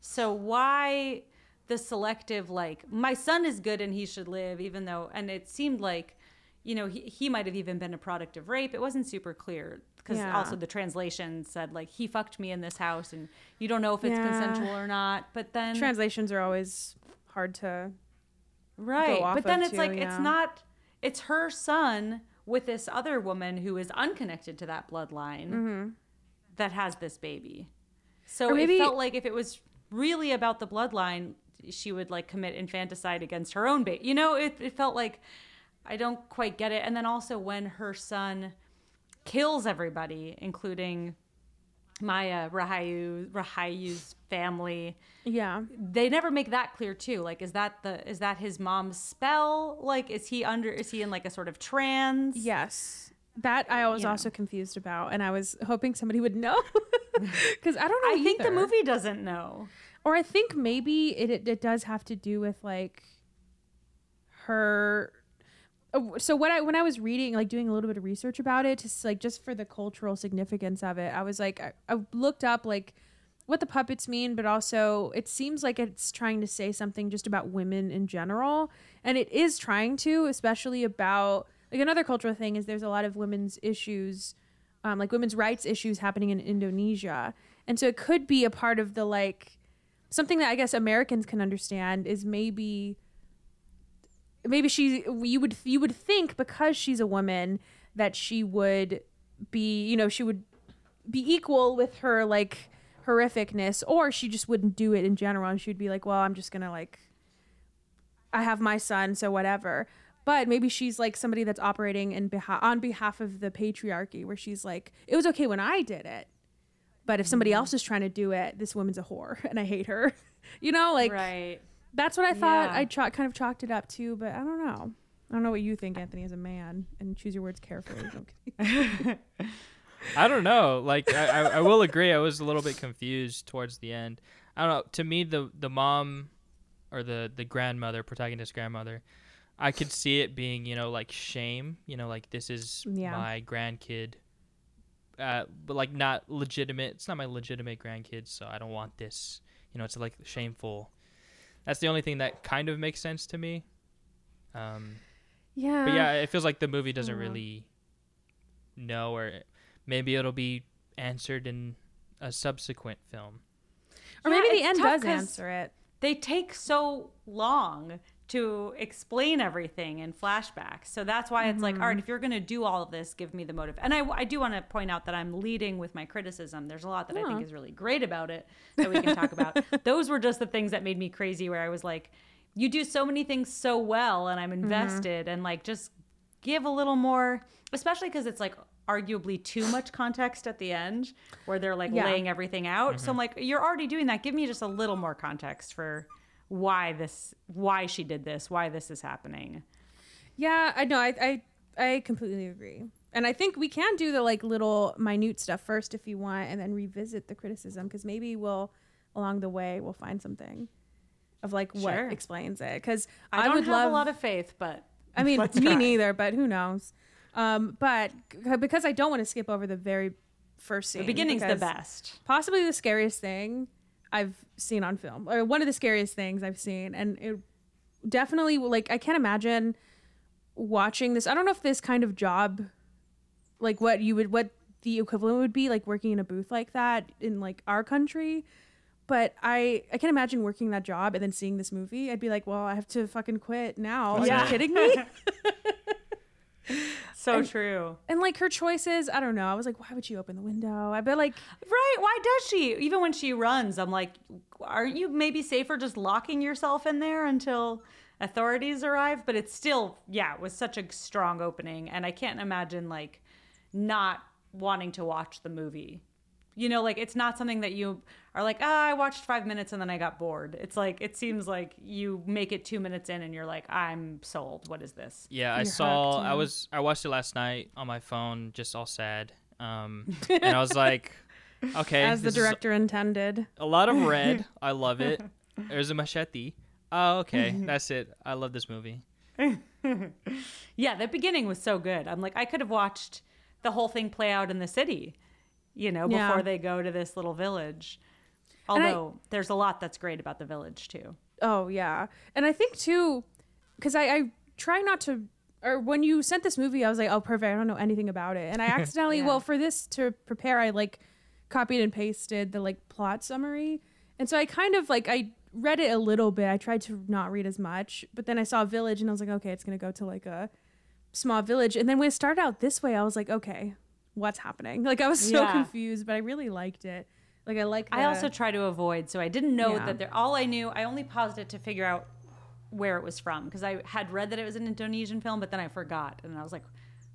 So why the selective like my son is good and he should live, even though and it seemed like you know he, he might have even been a product of rape. It wasn't super clear because Yeah. also the translation said like he fucked me in this house and you don't know if it's Yeah. consensual or not. But then translations are always hard to. right off but then it's too, like yeah. it's not it's her son with this other woman who is unconnected to that bloodline that has this baby so Mm-hmm. Maybe- it felt like if it was really about the bloodline she would like commit infanticide against her own baby you know it, it felt like i don't quite get it. And then also when her son kills everybody including maya rahayu rahayu's family Yeah, they never make that clear too. Like is that the is that his mom's spell? Like is he under is he in like a sort of trance? Yes, that I was You know. also confused about, and I was hoping somebody would know. Because I don't know. i think the movie doesn't know. Or I think maybe it, it it does have to do with like her. Oh, So what I when I was reading like doing a little bit of research about it, just like just for the cultural significance of it, I was like I, I looked up like what the puppets mean, but also it seems like it's trying to say something just about women in general, and it is trying to, especially about like another cultural thing is there's a lot of women's issues um, like women's rights issues happening in Indonesia. And so it could be a part of the like something that I guess Americans can understand is maybe maybe she you would you would think because she's a woman that she would be you know she would be equal with her like horrificness or she just wouldn't do it in general and she'd be like well I'm just to like I have my son so whatever. But maybe she's like somebody that's operating in behalf on behalf of the patriarchy where she's like it was okay when I did it but if somebody mm. else is trying to do it this woman's a whore and I hate her. You know like right that's what I thought. Yeah. I tra- kind of chalked it up to, but I don't know. I don't know what you think, Antony, as a man, and choose your words carefully. Okay. I don't know. Like I, I, I will agree. I was a little bit confused towards the end. I don't know. To me, the the mom or the the grandmother, protagonist grandmother, I could see it being you know like shame. You know, like this is Yeah. my grandkid, uh, but like not legitimate. It's not my legitimate grandkid, so I don't want this. You know, it's like shameful. That's the only thing that kind of makes sense to me. Um, yeah. but yeah, it feels like the movie doesn't Uh-huh. really know, or maybe it'll be answered in a subsequent film. Or Yeah, maybe the end tough does 'cause- answer it. they take so long to explain everything in flashbacks. So that's why it's like, all right, mm-hmm. if you're going to do all of this, give me the motive. And I, I do want to point out that I'm leading with my criticism. There's a lot that I think is really great about it that we can talk about. Those were just the things that made me crazy, where I was like, you do so many things so well, and I'm mm-hmm. invested, and like just give a little more, especially because it's like arguably too much context at the end where they're like Yeah. laying everything out. So I'm mm-hmm. like, you're already doing that. Give me just a little more context for why this, why she did this, why this is happening. Yeah, I know. I, I I completely agree. And I think we can do the like little minute stuff first if you want, and then revisit the criticism because maybe we'll along the way we'll find something of like what Sure. explains it. Because I, I, don't would have love a lot of faith, but I mean, me try. neither, but who knows? Um, but because I don't want to skip over the very first scene, the beginning's the best. Possibly the scariest thing I've seen on film, or one of the scariest things I've seen, and it definitely like I can't imagine watching this. I don't know if this kind of job, like what you would, what the equivalent would be, like working in a booth like that in like our country. But I, I can't imagine working that job and then seeing this movie. I'd be like, well, I have to fucking quit now. Are Yeah. you kidding me? So true. and like her choices, I don't know. I was like, why would she open the window? I bet like, Right. Why does she? Even when she runs, I'm like, aren't you maybe safer just locking yourself in there until authorities arrive? But it's still, yeah, it was such a strong opening. And I can't imagine like not wanting to watch the movie You know, like it's not something that you are like, ah, I watched five minutes and then I got bored. It's like it seems like you make it two minutes in and you're like, I'm sold. What is this? Yeah, I You're saw. hooked, I was. I watched it last night on my phone, just all sad. Um, and I was like, okay, As the director intended. a lot of red. I love it. There's a machete. Oh, okay, that's it. I love this movie. Yeah, the beginning was so good. I'm like, I could have watched the whole thing play out in the city, you know, before Yeah. they go to this little village. And I- Although there's a lot that's great about the village too. Oh yeah, and I think too, because I, I try not to. Or when you sent this movie, I was like, "Oh, perfect! I don't know anything about it." And I accidentally, Yeah. well, for this to prepare, I like copied and pasted the like plot summary, and so I kind of like I read it a little bit. I tried to not read as much, but then I saw Village, and I was like, "Okay, it's gonna go to like a small village." And then when it started out this way, I was like, "Okay, what's happening?" Like I was so Yeah. confused, but I really liked it. Like I like. I also try to avoid, so I didn't know Yeah. that there. All I knew, I only paused it to figure out where it was from because I had read that it was an Indonesian film, but then I forgot, and I was like,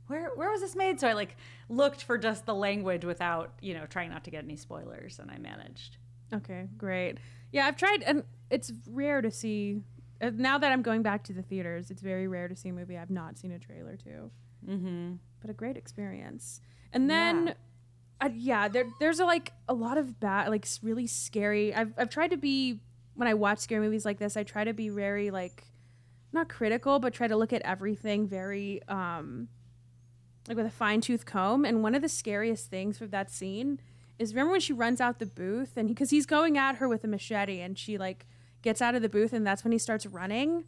"Where where was this made?" So I like looked for just the language without you know trying not to get any spoilers, and I managed. Okay, great. Yeah, I've tried, and it's rare to see. uh, Now that I'm going back to the theaters, it's very rare to see a movie I've not seen a trailer to. Mm-hmm. But a great experience. And then, Yeah. Uh, yeah, there, there's a, like a lot of bad, like really scary. I've I've tried to be when I watch scary movies like this. I try to be very like not critical, but try to look at everything very um like with a fine tooth comb. And one of the scariest things for that scene is remember when she runs out the booth and because he's going at her with a machete and she like gets out of the booth and that's when he starts running.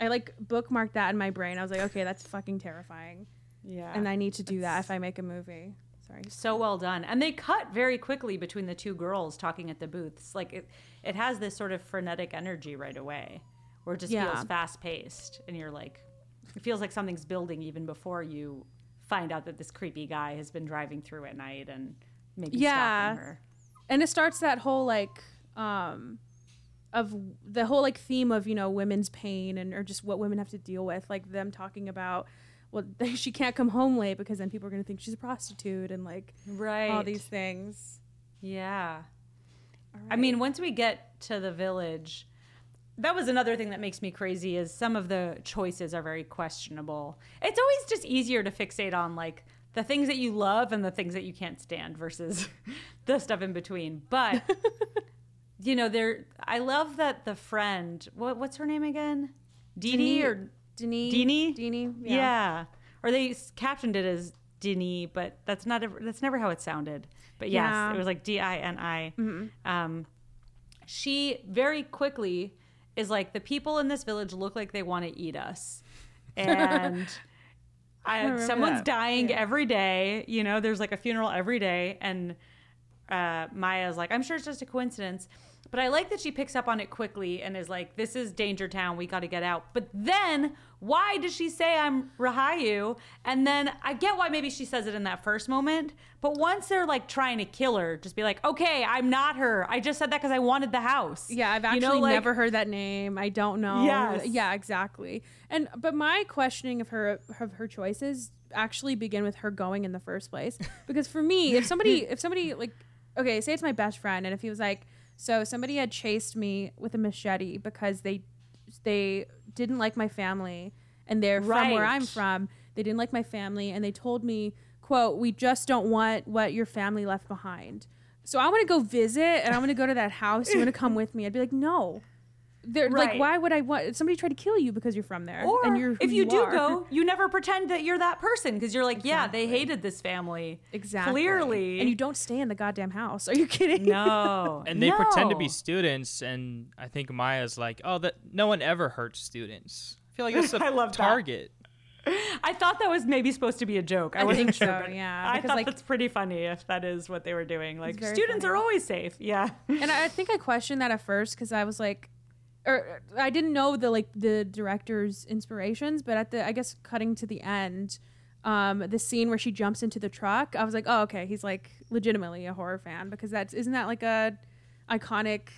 I like bookmarked that in my brain. I was like, okay, that's fucking terrifying, Yeah, and I need to do that if I make a movie. Sorry. so well done and they cut very quickly between the two girls talking at the booths like it it has this sort of frenetic energy right away where it just Yeah. feels fast paced and you're like it feels like something's building even before you find out that this creepy guy has been driving through at night and maybe Yeah. stalking her and it starts that whole like um of the whole like theme of you know women's pain and or just what women have to deal with like them talking about well she can't come home late because then people are going to think she's a prostitute and like right all these things yeah All I mean, once we get to the village, that was another thing that makes me crazy is some of the choices are very questionable. It's always just easier to fixate on like the things that you love and the things that you can't stand versus the stuff in between. But you know, there I love that the friend, what what's her name again? Dee Dee or Dini Dini? Dini yeah. Or they captioned it as Dini, but that's not ever, that's never how it sounded. But yes, Yeah. it was like D I N I. Um, she very quickly is like the people in this village look like they want to eat us, and I, someone's that. dying every day. You know, there's like a funeral every day, and uh, Maya's like, I'm sure it's just a coincidence. But I like that she picks up on it quickly and is like, this is Danger Town. We got to get out. But then, why does she say I'm Rahayu? And then I get why maybe she says it in that first moment. But once they're like trying to kill her, just be like, okay, I'm not her. I just said that because I wanted the house. Yeah, I've actually You know, like- never heard that name. I don't know. Yes. Yeah, exactly. And but my questioning of her of her choices actually begin with her going in the first place. Because for me, if somebody if somebody like okay, say it's my best friend and if he was like so somebody had chased me with a machete because they they didn't like my family and they're from where I'm from. They didn't like my family and they told me, quote, we just don't want what your family left behind. So I want to go visit and I want to go to that house. You want to come with me? I'd be like, no. They're like, why would I want somebody try to kill you because you're from there? Or and you're who if you, do are. go, you never pretend that you're that person because you're like, yeah, they hated this family. exactly Clearly. and you don't stay in the goddamn house. Are you kidding? No. And they pretend to be students, and I think Maya's like, "Oh, that no one ever hurts students." I feel like that's a I love that. target. I thought that was maybe supposed to be a joke. I, I wasn't think sure. so, yeah, I thought like- that's pretty funny if that is what they were doing. Like students funny. are always safe. Yeah. and I I think I questioned that at first because I was like, or I didn't know the like the director's inspirations, but at the I guess cutting to the end, um, the scene where she jumps into the truck, I was like, oh okay, he's like legitimately a horror fan because that's isn't that like a iconic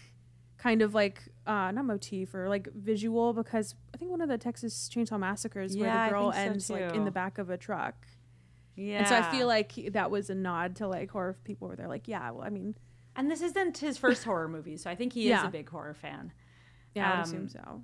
kind of like uh not motif or like visual because I think one of the Texas Chainsaw Massacres where Yeah, I the girl so ends like in the back of a truck. Yeah. And so I feel like that was a nod to like horror people where they're like, yeah, well, I mean, And this isn't his first horror movie, so I think he is Yeah. a big horror fan. Yeah, I would Um, assume so.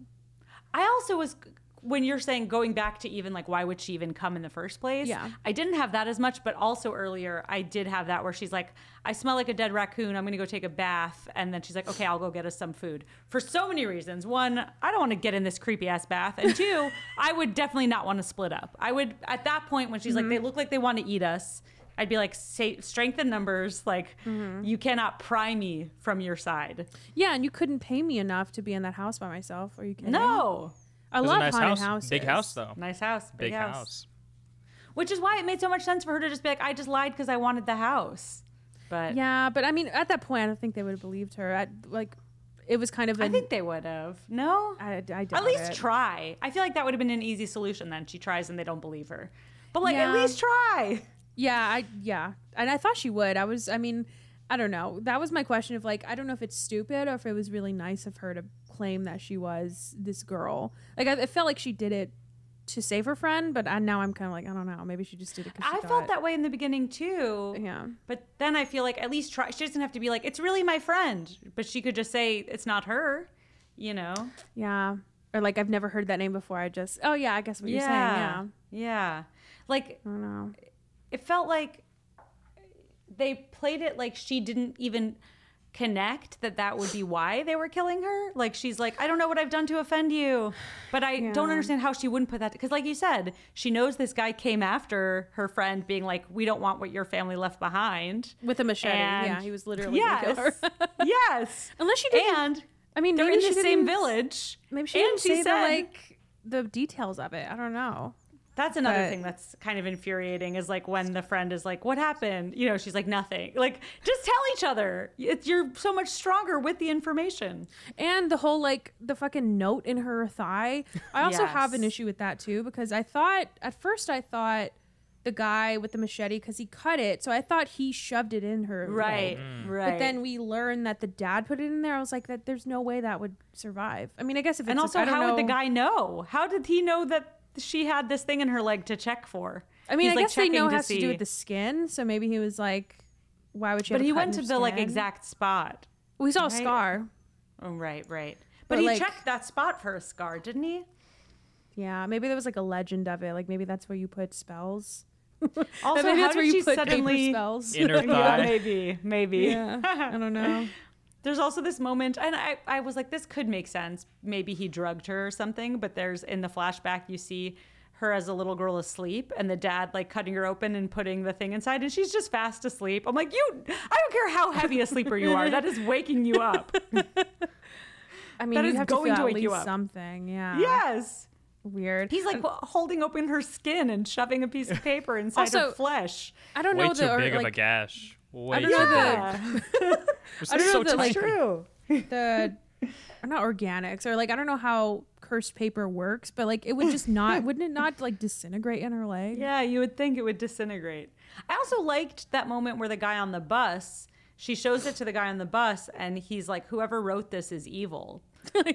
I also was when you're saying going back to even like why would she even come in the first place? Yeah. I didn't have that as much, but also earlier I did have that where she's like, I smell like a dead raccoon. I'm gonna go take a bath, and then she's like, Okay, I'll go get us some food for so many reasons. One, I don't want to get in this creepy ass bath, and two, I would definitely not want to split up. I would at that point when she's like, they look like they want to eat us. I'd be like, say, strength in numbers. Like, mm-hmm. you cannot pry me from your side. Yeah, and you couldn't pay me enough to be in that house by myself. Are you kidding? No. I love a nice haunted house. houses. Big house though. Nice house. Big, Big house. house. Which is why it made so much sense for her to just be like, I just lied because I wanted the house. But Yeah, but I mean, at that point, I don't think they would have believed her. At like, it was kind of. I think they would have. No? I, I doubt At least it. try. I feel like that would have been an easy solution then. She tries and they don't believe her. But like, Yeah. at least try. Yeah, I yeah, and I thought she would. I was. I mean, I don't know. That was my question of like, I don't know if it's stupid or if it was really nice of her to claim that she was this girl. Like, I, it felt like she did it to save her friend, but I, now I'm kind of like, I don't know. Maybe she just did it. I felt that way in the beginning too. Yeah. But then I feel like at least try. She doesn't have to be like, it's really my friend. But she could just say, it's not her, you know? Yeah. Or like, I've never heard that name before. I just. Oh yeah, I guess what you're saying. Yeah. Yeah. Like, I don't know. It felt like they played it like she didn't even connect that that would be why they were killing her like she's like i don't know what i've done to offend you but i don't understand how she wouldn't put that because like you said she knows this guy came after her friend being like we don't want what your family left behind With a machete. And- yeah, he was literally gonna kill her. yes yes Unless she didn't. and I mean, they're maybe in the same village Maybe she didn't she say the said- like the details of it. I don't know. That's another But- thing that's kind of infuriating is like when the friend is like, "What happened?" You know, she's like, "Nothing." Like, just tell each other. It's, you're so much stronger with the information. And the whole like the fucking note in her thigh. I also have an issue with that too because I thought at first I thought the guy with the machete because he cut it, so I thought he shoved it in her. Right. leg. Right. But then we learned that the dad put it in there. I was like, that there's no way that would survive. I mean, I guess if it's and also, I don't how would the guy know? How did he know that she had this thing in her leg to check for? I mean, He's, I like, guess they checking know to has to do with the skin, so maybe he was like, why would you? But have he cut went to your the like exact spot. We saw a scar. Oh, right, right. But, But, he like- checked that spot for a scar, didn't he? Yeah, maybe there was like a legend of it. Like maybe that's where you put spells. Also, maybe how that's where did you she put suddenly? paper spells. Inner Yeah, thigh. maybe, maybe. yeah, I don't know. There's also this moment, and I, I was like, this could make sense. Maybe he drugged her or something, but there's in the flashback, you see her as a little girl asleep, and the dad like cutting her open and putting the thing inside, and she's just fast asleep. I'm like, you, I don't care how heavy a sleeper you are, that is waking you up. I mean, That you is have going to, to at wake you up. something. Yeah. yes. Weird. He's like holding open her skin and shoving a piece of paper inside her flesh. I don't Way know too the or, big of a gash. Way don't too know big. the- Yeah, I is don't know so the, like, tiny. true. the or not organics or like I don't know how cursed paper works, but like it would just not wouldn't it not like disintegrate in her leg? Yeah, you would think it would disintegrate. I also liked that moment where the guy on the bus, she shows it to the guy on the bus, and he's like, whoever wrote this is evil.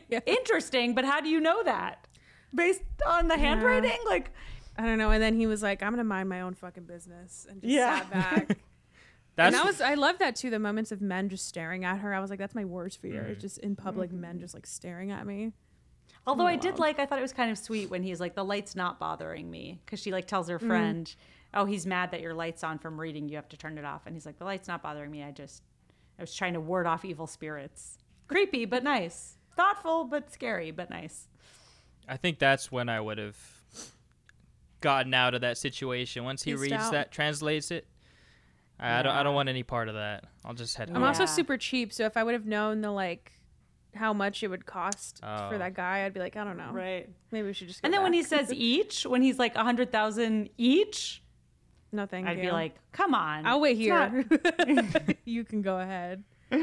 Yeah. Interesting, but how do you know that? Based on the handwriting? Like, I don't know. And then he was like, "I'm gonna mind my own fucking business," and just Yeah. sat back. That's and I was I love that too. The moments of men just staring at her. I was like, that's my worst fear. Mm. Just in public, men just like staring at me. although I did Wow. like, I thought it was kind of sweet when he's like, the light's not bothering me. Because she like tells Mm. her friend, oh, he's mad that your light's on from reading. You have to turn it off. And he's like, the light's not bothering me. I just, I was trying to ward off evil spirits. Creepy, but nice. Thoughtful, but scary, but nice. I think that's when I would have gotten out of that situation. Once he Peaced reads out. that, translates it. I, I don't. I don't want any part of that. I'll just head. I'm home. also Yeah. super cheap, so if I would have known the like how much it would cost Oh. for that guy, I'd be like, I don't know. Right. Maybe we should just. Go And go then when he back. says each, when he's like a hundred thousand each, no, thank I'd you. be like, come on. I'll wait It's here. you can go ahead. Why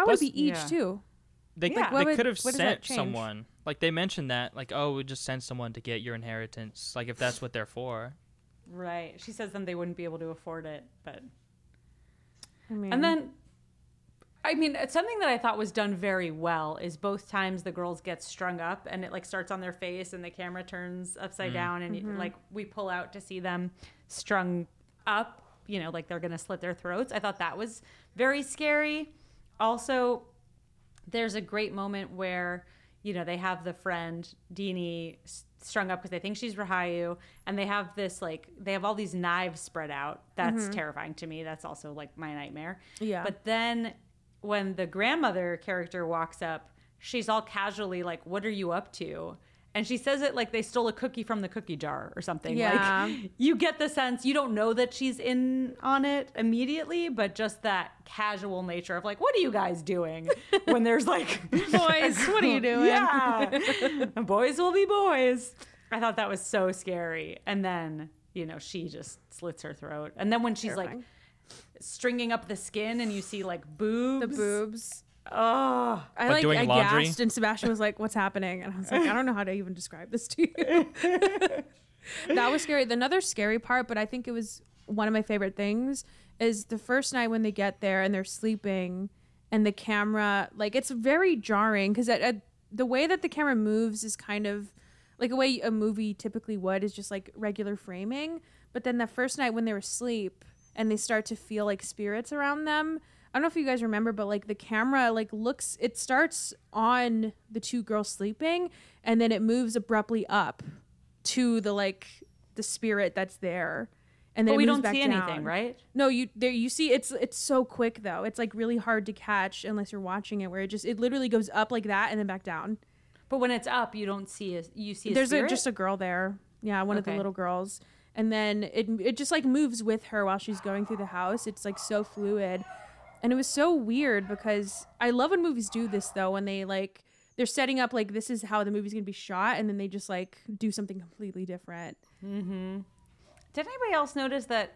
would Plus- it be each Yeah. too? They, Yeah. what they would- could have what does that sent change? someone. Like they mentioned that. Like oh, we just send someone to get your inheritance. Like if that's what they're for. right. She says then they wouldn't be able to afford it, but I mean, and then. I mean, it's something that I thought was done very well is both times the girls get strung up and it like starts on their face and the camera turns upside down and Mm-hmm. like we pull out to see them strung up, you know, like they're going to slit their throats. I thought that was very scary. Also, there's a great moment where you know they have the friend Dini strung up because they think she's Rahayu, and they have this like they have all these knives spread out. That's Mm-hmm. terrifying to me. That's also like my nightmare. Yeah. But then when the grandmother character walks up, she's all casually like, "What are you up to?" And she says it like they stole a cookie from the cookie jar or something. Yeah. Like you get the sense you don't know that she's in on it immediately, but just that casual nature of like, what are you guys doing? When there's like Boys, what are you doing? Yeah. boys will be boys. I thought that was so scary. And then, you know, she just slits her throat. And then when she's Terrifying. like stringing up the skin and you see like boobs. The boobs. Oh. I like doing I laundry? gasped and Sebastian was like, "What's happening?" And I was like, "I don't know how to even describe this to you." that was scary. Another scary part, but I think it was one of my favorite things is the first night when they get there and they're sleeping and the camera like it's very jarring because the way that the camera moves is kind of like a way a movie typically would is just like regular framing but then the first night when they're asleep and they start to feel like spirits around them i don't know if you guys remember but like the camera like looks it starts on the two girls sleeping and then it moves abruptly up to the like the spirit that's there and then But we don't see down. anything, right? No, you there you see it's it's so quick though. It's like really hard to catch unless you're watching it where it just it literally goes up like that and then back down. But when it's up, you don't see a you see a There's a, just a girl there. Yeah, one of the little girls. And then it it just like moves with her while she's going through the house. It's like so fluid. And it was so weird because I love when movies do this though when they like they're setting up like this is how the movie's going to be shot and then they just like do something completely different. Mm-hmm. Did anybody else notice that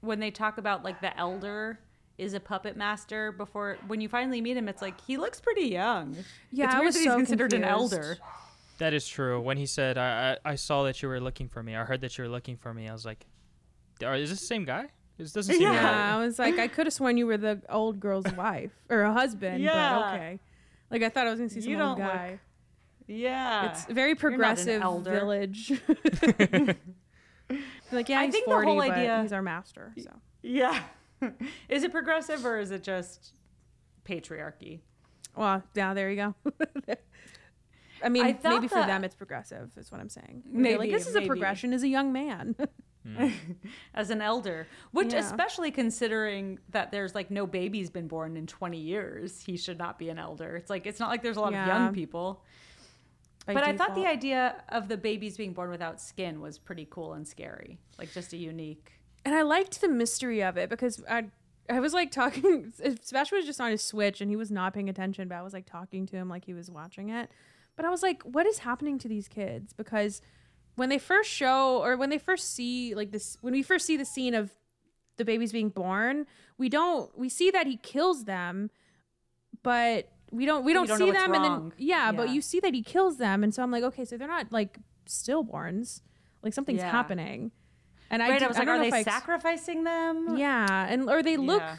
when they talk about like the elder is a puppet master before when you finally meet him, it's like he looks pretty young. Yeah, it's I weird was that he's so considered an elder. That is true. When he said, I, I, I saw that you were looking for me, I heard that you were looking for me, I was like, is this the same guy? This doesn't seem Yeah. Yeah, I was like, I could have sworn you were the old girl's wife or a husband, Yeah. but okay. Like I thought I was gonna see some You old don't look- guy. Yeah, It's a very not an progressive elder. village. like yeah, I he's think the whole idea- he's our master. So yeah. is it progressive or is it just patriarchy? well, yeah, there you go. I mean, I maybe for them it's progressive, is what I'm saying. Maybe, like this is maybe. a progression as a young man. Hmm. as an elder which Yeah. especially considering that there's like no baby's been born in 20 years he should not be an elder it's like it's not like there's a lot Yeah. of young people by but i thought the idea of the babies being born without skin was pretty cool and scary like just a unique and I liked the mystery of it because I I was like talking. Sebastian was just on his Switch and he was not paying attention, but I was like talking to him like he was watching it. But I was like, what is happening to these kids? Because when they first show or when they first see like this, when we first see the scene of the babies being born, we don't we see that he kills them, but we don't we don't, don't see them and then wrong. yeah, but you see that he kills them, and so I'm like, okay, so they're not like stillborns, like something's Yeah. happening. And I, right i, did- was I like don't are they I ex- sacrificing them yeah, and or they look Yeah.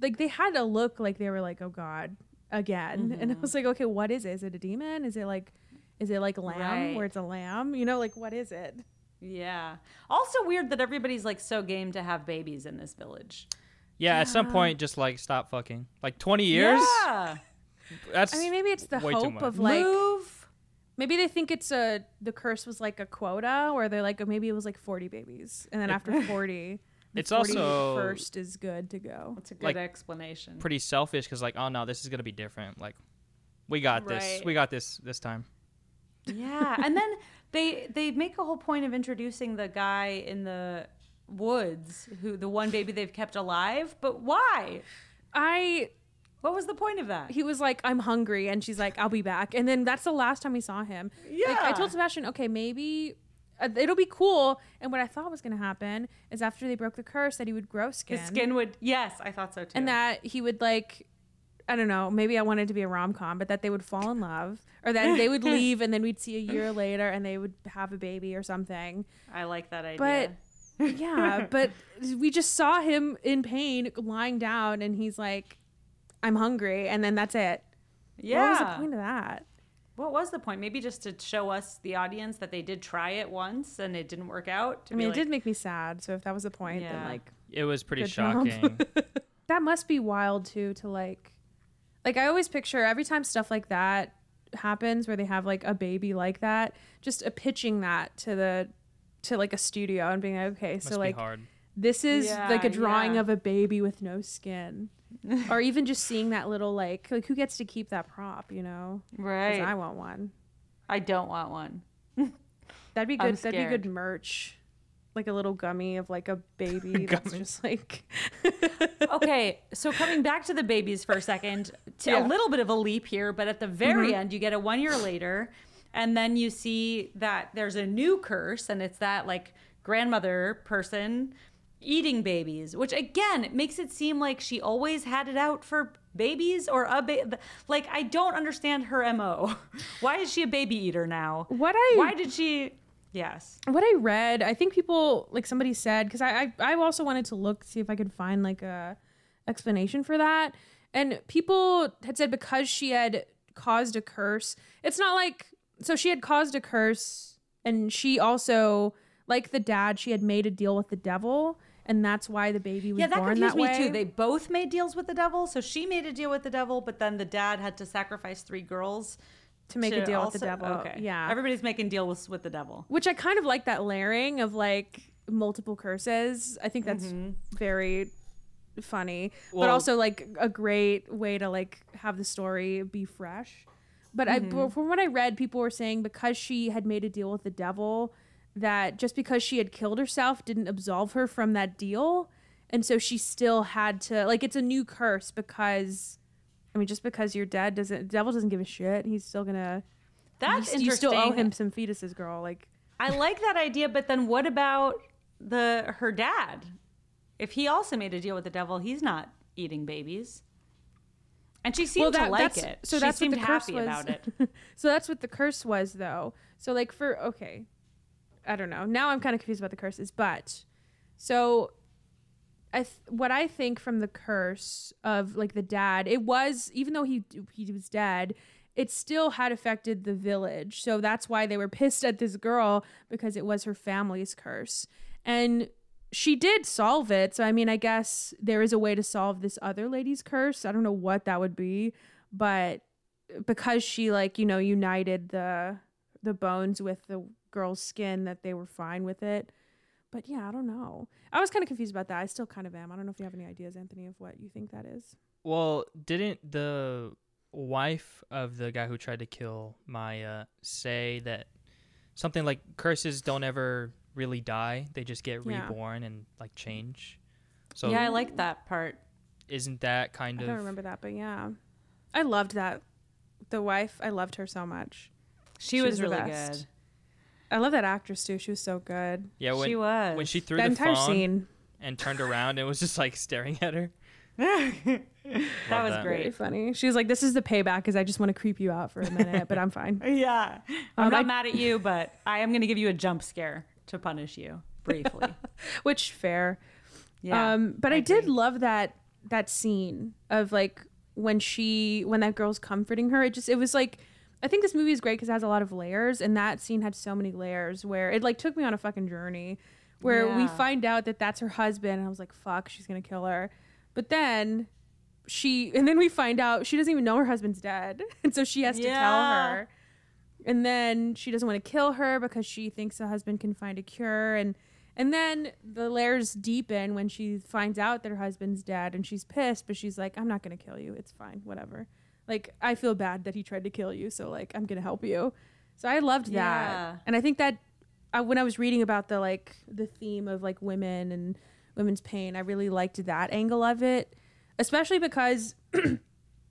like they had a look like they were like, oh god, again. And I Mhm. was like, okay, what is it? Is it a demon? Is it like, is it like lamb Right. where it's a lamb? You know, like what is it? yeah also weird that everybody's like so game to have babies in this village Yeah, at some point, just like stop fucking. Like 20 years? yeah That's I mean, maybe it's the hope of like move maybe they think it's a the curse was like a quota, or they're like, oh, maybe it was like forty babies, and then after forty. The It's also- first is good to go. It's a good Like, explanation pretty selfish because, like, oh no, this is going to be different. Like, we got this. We got this this time. Yeah, and then they they make a whole point of introducing the guy in the woods who the one baby they've kept alive. But why? I What was the point of that? he was like, I'm hungry, and she's like, I'll be back, and then that's the last time we saw him. Like, I told Sebastian, okay, maybe. Uh, it'll be cool, and what I thought was going to happen is after they broke the curse, that he would grow skin, His skin would. Yes, I thought so too. and that he would like, I don't know, maybe I wanted to be a rom com, but that they would fall in love, or that they would leave, and then we'd see a year later, and they would have a baby or something. I like that idea. But yeah, but we just saw him in pain lying down and he's like, I'm hungry. And then that's it. yeah, What was the point of that? What was the point? Maybe just to show us the audience that they did try it once and it didn't work out. To I be mean, like, it did make me sad. So if that was the point, then like, It was pretty shocking. that must be wild too to like like i always picture every time stuff like that happens where they have like a baby like that just a pitching that to the to like a studio and being like okay Must so like hard. this is like a drawing yeah. of a baby with no skin or even just seeing that little like like who gets to keep that prop you know Right. i want one I don't want one. that'd be good that'd be good merch like a little gummy of like a baby that's just like okay, so coming back to the babies for a second, to Yeah. a little bit of a leap here, but at the very mm-hmm. end, you get a one year later, and then you see that there's a new curse, and it's that like grandmother person eating babies, which again makes it seem like she always had it out for babies or a baby. Like I don't understand her mo. Why is she a baby eater now? what i Why did she? Yes. what I read, I think people like somebody said because I, I I also wanted to look see if I could find like a explanation for that, and people had said because she had caused a curse, it's not like so she had caused a curse, and she also like the dad, she had made a deal with the devil, and that's why the baby was Yeah, that born confused that me too. They both made deals with the devil. So she made a deal with the devil, but then the dad had to sacrifice three girls to make a to deal with the devil. Okay. Yeah, Everybody's making deals with the devil. which I kind of like that layering of like multiple curses. I think that's mm-hmm. very funny, but also like a great way to like have the story be fresh. But I, mm-hmm. but from what I read, people were saying because she had made a deal with the devil, that just because she had killed herself didn't absolve her from that deal, and so she still had to like it's a new curse because. I mean, just because you're dead doesn't the devil doesn't give a shit. He's still gonna. That's you, you still owe him some fetuses, girl. Like I like that idea, but then what about the her dad? If he also made a deal with the devil, he's not eating babies. And she seemed to like it. So she that's seemed what the curse happy was. about it. so that's what the curse was, though. So like for okay, I don't know. Now I'm kind of confused about the curses, but so I th- what I think from the curse of like the dad, it was even though he he was dead, it still had affected the village. So that's why they were pissed at this girl because it was her family's curse. And she did solve it. So I mean, I guess there is a way to solve this other lady's curse. I don't know what that would be, but because she like, you know, united the the bones with the girl's skin that they were fine with it. But yeah, I don't know. I was kind of confused about that. I still kind of am. I don't know if you have any ideas, Antony, of what you think that is. Well, didn't the wife of the guy who tried to kill Maya say that something like curses don't ever really die; they just get Yeah. reborn and like change. So yeah, I like that part. isn't that kind I of I don't remember that, but yeah. I loved that. The wife, I loved her so much. She, She was, was really best. good. I love that actress too. She was so good. yeah? When she was. when she threw that the entire phone scene, and turned around and was just like staring at her. that was that. very great. funny. She was like, "This is the payback because I just want to creep you out for a minute, but I'm fine." Yeah. I'm Um, not I- mad at you, but I am going to give you a jump scare to punish you briefly. Which fair. Yeah. um, but I, did love that that scene of like when she when that girl's comforting her. It just it was like I think this movie is great because it has a lot of layers, and that scene had so many layers where it like took me on a fucking journey where we find out that that's her husband, and I was like, "Fuck, she's gonna kill her," but then she and then we find out she doesn't even know her husband's dead, and so she has to tell her. And then she doesn't want to kill her because she thinks the husband can find a cure and and then the layers deepen when she finds out that her husband's dead and she's pissed, but she's like, I'm not to kill you. It's fine. Whatever. Like, I feel bad that he tried to kill you. So, like, I'm going to help you. So I loved that. Yeah. And I think that I, when I was reading about the, like, the theme of, like, women and women's pain, I really liked that angle of it, especially because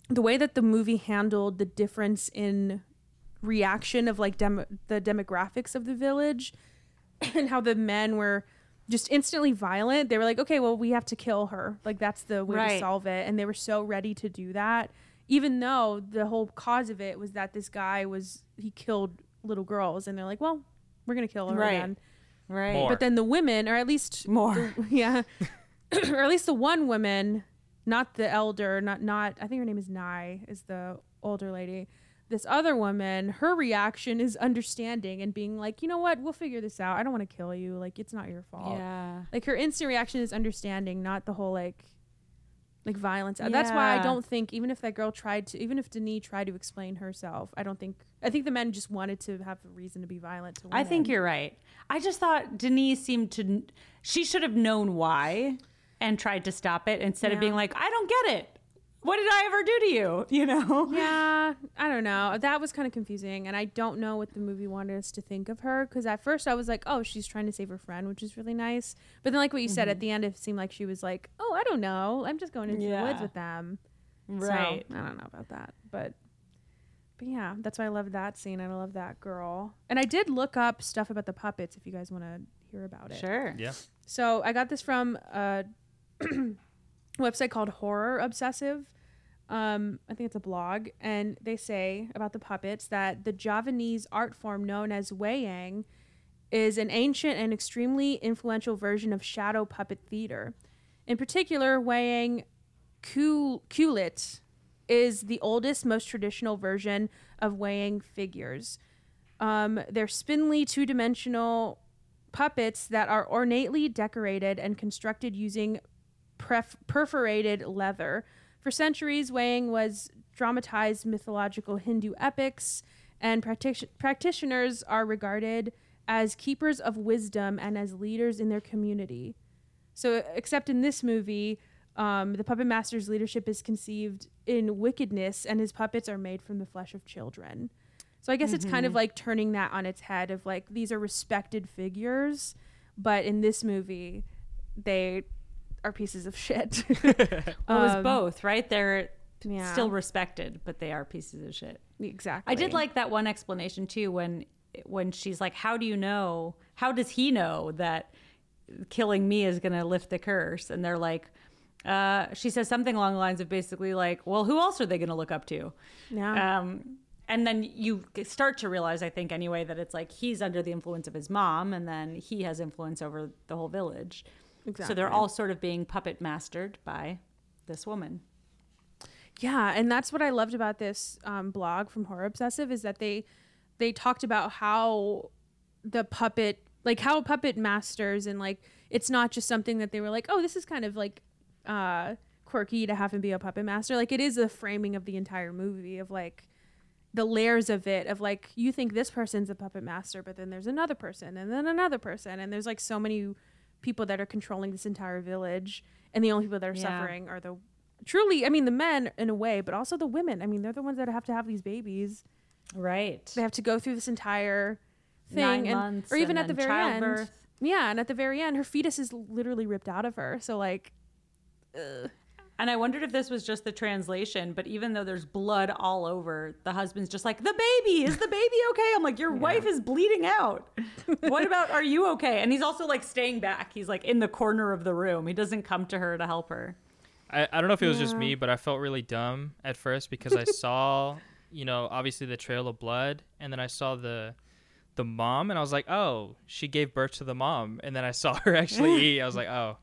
the way that the movie handled the difference in reaction of, like, the demographics of the village and how the men were just instantly violent. They were like, okay, well, we have to kill her. Like, that's the way to solve it. And they were so ready to do that, even though the whole cause of it was that this guy was, he killed little girls. And they're like, well, we're going to kill her Right. then. right. More. But then the women, or at least More. the- yeah, or at least the one woman, not the elder, not not. I think her name is Nyi, is the older lady. this other woman, her reaction is understanding and being like, you know what, we'll figure this out. I don't want to kill you. Like it's not your fault. Yeah. Like her instant reaction is understanding, not the whole like like violence. Uh, that's why I don't think even if that girl tried to even if Dini tried to explain herself, I don't think I think the men just wanted to have a reason to be violent to women. I think you're right. I just thought Dini seemed to. She should have known why and tried to stop it instead of being like, I don't get it. What did I ever do to you? You know? Yeah, I don't know. That was kind of confusing, and I don't know what the movie wanted us to think of her. Because at first I was like, "Oh, she's trying to save her friend," which is really nice. But then, like what you said at mm-hmm. the end, it seemed like she was like, "Oh, I don't know. I'm just going into the woods with them." Right. So, I don't know about that, but but yeah, that's why I love that scene and I love that girl. And I did look up stuff about the puppets if you guys want to hear about it. Sure. Yeah. So I got this from uh, a website called Horror Obsessive. Um, I think it's a blog, and they say about the puppets that the Javanese art form known as Wayang is an ancient and extremely influential version of shadow puppet theater. In particular, Wayang Kulit is the oldest, most traditional version of Wayang figures. Um, they're spindly, two dimensional puppets that are ornately decorated and constructed using pref- perforated leather. For centuries, Wayang was dramatized mythological Hindu epics, and practic- practitioners are regarded as keepers of wisdom and as leaders in their community. So, except in this movie, um, the puppet master's leadership is conceived in wickedness, and his puppets are made from the flesh of children. So I guess it's kind of like turning that on its head of like these are respected figures, but in this movie, they are pieces of shit. Well, it was Um, both, right? They're yeah. still respected, but they are pieces of shit. exactly. I did like that one explanation too when when she's like, "How do you know? How does he know that killing me is going to lift the curse?" And they're like, uh, she says something along the lines of basically like, "Well, who else are they going to look up to?" Yeah. Um, and then you start to realize, I think, anyway, that it's like he's under the influence of his mom, and then he has influence over the whole village. So they're all sort of being puppet mastered by this woman. Yeah, and that's what I loved about this um, blog from Horror Obsessive is that they they talked about how the puppet like how puppet masters and like it's not just something that they were like, oh, this is kind of like uh quirky to have him be a puppet master. Like it is the framing of the entire movie of like the layers of it of like you think this person's a puppet master, but then there's another person and then another person and there's like so many people that are controlling this entire village and the only people that are Yeah. suffering are the truly I mean the men in a way, but also the women. I mean, they're the ones that have to have these babies. Right. They have to go through this entire thing Nine and months or even and at the very end. Yeah, and at the very end her fetus is literally ripped out of her. So like ugh. And I wondered if this was just the translation, but even though there's blood all over, the husband's just like, the baby, is the baby okay? I'm like, your wife is bleeding out. what about, are you okay? And he's also like staying back. He's like in the corner of the room. He doesn't come to her to help her. I, I don't know if it was just me, but I felt really dumb at first because I saw, you know, obviously the trail of blood, and then I saw the the mom, and I was like, oh, she gave birth to the mom, and then I saw her actually eat. I was like, oh,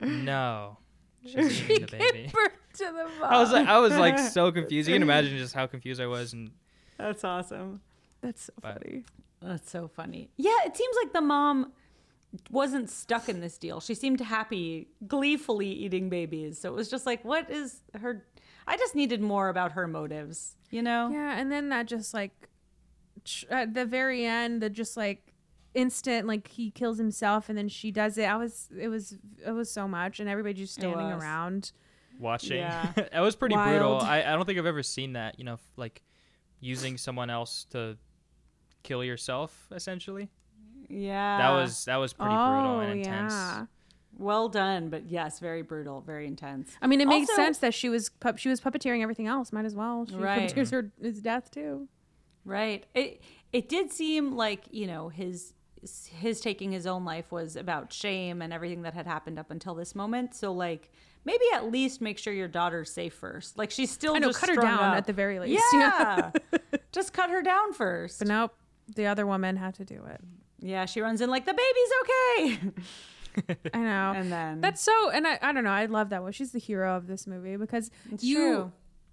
no, she's eating the baby. birth to the mom. I was like, I was like so confused. You can imagine just how confused I was, and That's awesome. That's so But- funny. That's so funny. Yeah, it seems like the mom wasn't stuck in this deal. She seemed happy, gleefully eating babies. So it was just like, what is her? I just needed more about her motives, you know? Yeah, and then that just like tr- at the very end, the just like instant like he kills himself and then she does it. I was it was it was so much and everybody just standing around. watching. Yeah. that was pretty brutal. I, I don't think I've ever seen that. You know, like using someone else to kill yourself, essentially. Yeah. that was that was pretty brutal oh and intense. yeah. well done, but yes, very brutal, very intense. I mean, it makes sense that she was pup- she was puppeteering everything else. Might as well. She Right. puppeteers her his death too. Right. It it did seem like, you know, his his taking his own life was about shame and everything that had happened up until this moment. So like maybe at least make sure your daughter's safe first. Like she's still I know, just cut her down up. at the very least. Yeah. just cut her down first. But nope, the other woman had to do it. Yeah, she runs in like the baby's okay. I know. and then That's so, and I, I don't know. I love that one. She's the hero of this movie because It's you, true.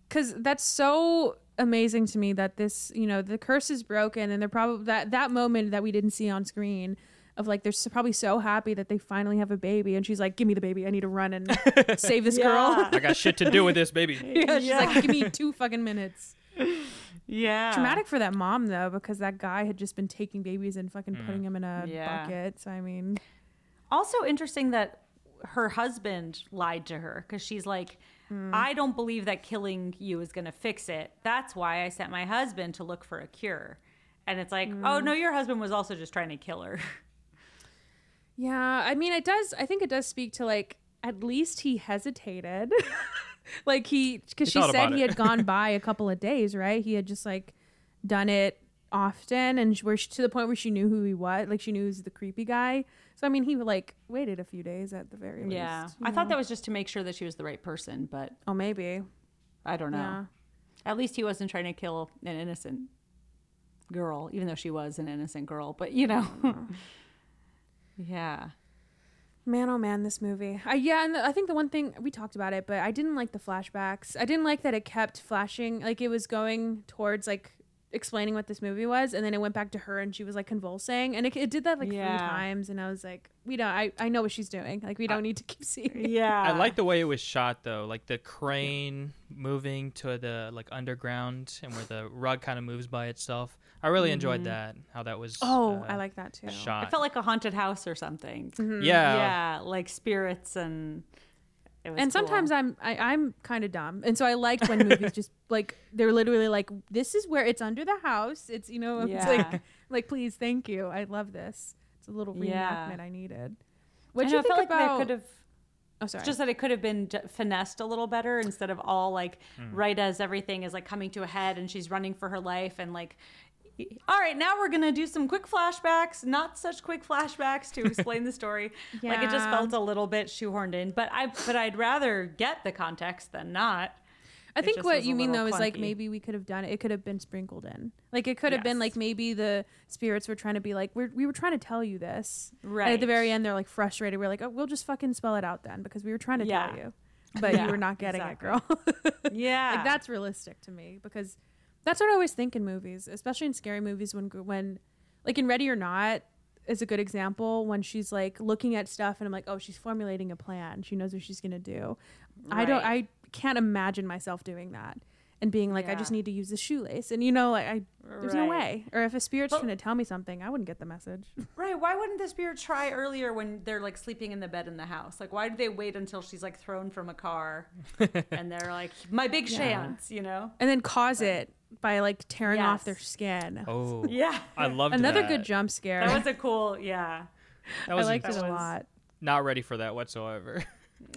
Because that's so amazing to me that this you know the curse is broken and they're probably that that moment that we didn't see on screen of like they're so, probably so happy that they finally have a baby and she's like give me the baby i need to run and save this girl I got shit to do with this baby. yeah, she's Yeah. like give me two fucking minutes Yeah. traumatic for that mom though because that guy had just been taking babies and fucking mm-hmm. putting them in a Yeah. bucket so i mean Also interesting that her husband lied to her because she's like, Hmm. I don't believe that killing you is going to fix it. That's why I sent my husband to look for a cure. And it's like, oh hmm. no, your husband was also just trying to kill her. Yeah, I mean, it does. I think it does speak to like at least he hesitated, like he because she said he had gone by a couple of days, right? He had just like done it often, and where she, to the point where she knew who he was, like she knew he was the creepy guy. So I mean, he like waited a few days at the very least. Yeah. I thought that was just to make sure that she was the right person, but Oh, maybe. I don't know. Yeah. At least he wasn't trying to kill an innocent girl, even though she was an innocent girl. But you know, yeah. Man, oh man, this movie. I yeah, and I think the one thing we talked about it, but I didn't like the flashbacks. I didn't like that it kept flashing, like it was going towards like explaining what this movie was, and then it went back to her, and she was like convulsing, and it, it did that like Yeah. three times, and I was like, we don't. I I know what she's doing. Like we don't need to keep seeing. It. Yeah. I like the way it was shot though, like the crane moving to the like underground and where the rug kind of moves by itself. I really enjoyed that. How that was. Oh, uh, I like that too. shot. It felt like a haunted house or something. yeah, Yeah, like spirits and. It was And cool. sometimes I'm I, I'm kind of dumb, and so I liked when movies just like they're literally like, this is where it's under the house. It's you know, it's like like please, thank you. I love this. It's a little Yeah. reenactment I needed. I What do know, you I think felt about? like they could have oh, sorry. just that it could have been finessed a little better instead of all like Hmm. right as everything is like coming to a head and she's running for her life and like all right now we're gonna do some quick flashbacks not such quick flashbacks to explain the story like it just felt a little bit shoehorned in but i but i'd rather get the context than not I it think what you mean though little is like maybe we could have done it. It could have been sprinkled in. Like it could have been like maybe the spirits were trying to be like we're, we were trying to tell you this. And at the very end, they're like frustrated. We're like, oh, we'll just fucking spell it out then because we were trying to Yeah. tell you, but Yeah, you were not getting exactly. it, girl. yeah like that's realistic to me because that's what I always think in movies, especially in scary movies when when like in Ready or Not is a good example when she's like looking at stuff and I'm like, oh, she's formulating a plan. She knows what she's gonna do. I don't. I can't imagine myself doing that and being like, I just need to use the shoelace, and you know, like I. There's no way. Or if a spirit's But- trying to tell me something, I wouldn't get the message. Right. Why wouldn't the spirit try earlier when they're like sleeping in the bed in the house? Like, why do they wait until she's like thrown from a car and they're like, my big Yeah. chance, you know? and then cause it by like tearing off their skin. Oh, Yeah. I loved Another that. good jump scare. That was a cool, yeah. That I was liked that it a lot. not ready for that whatsoever.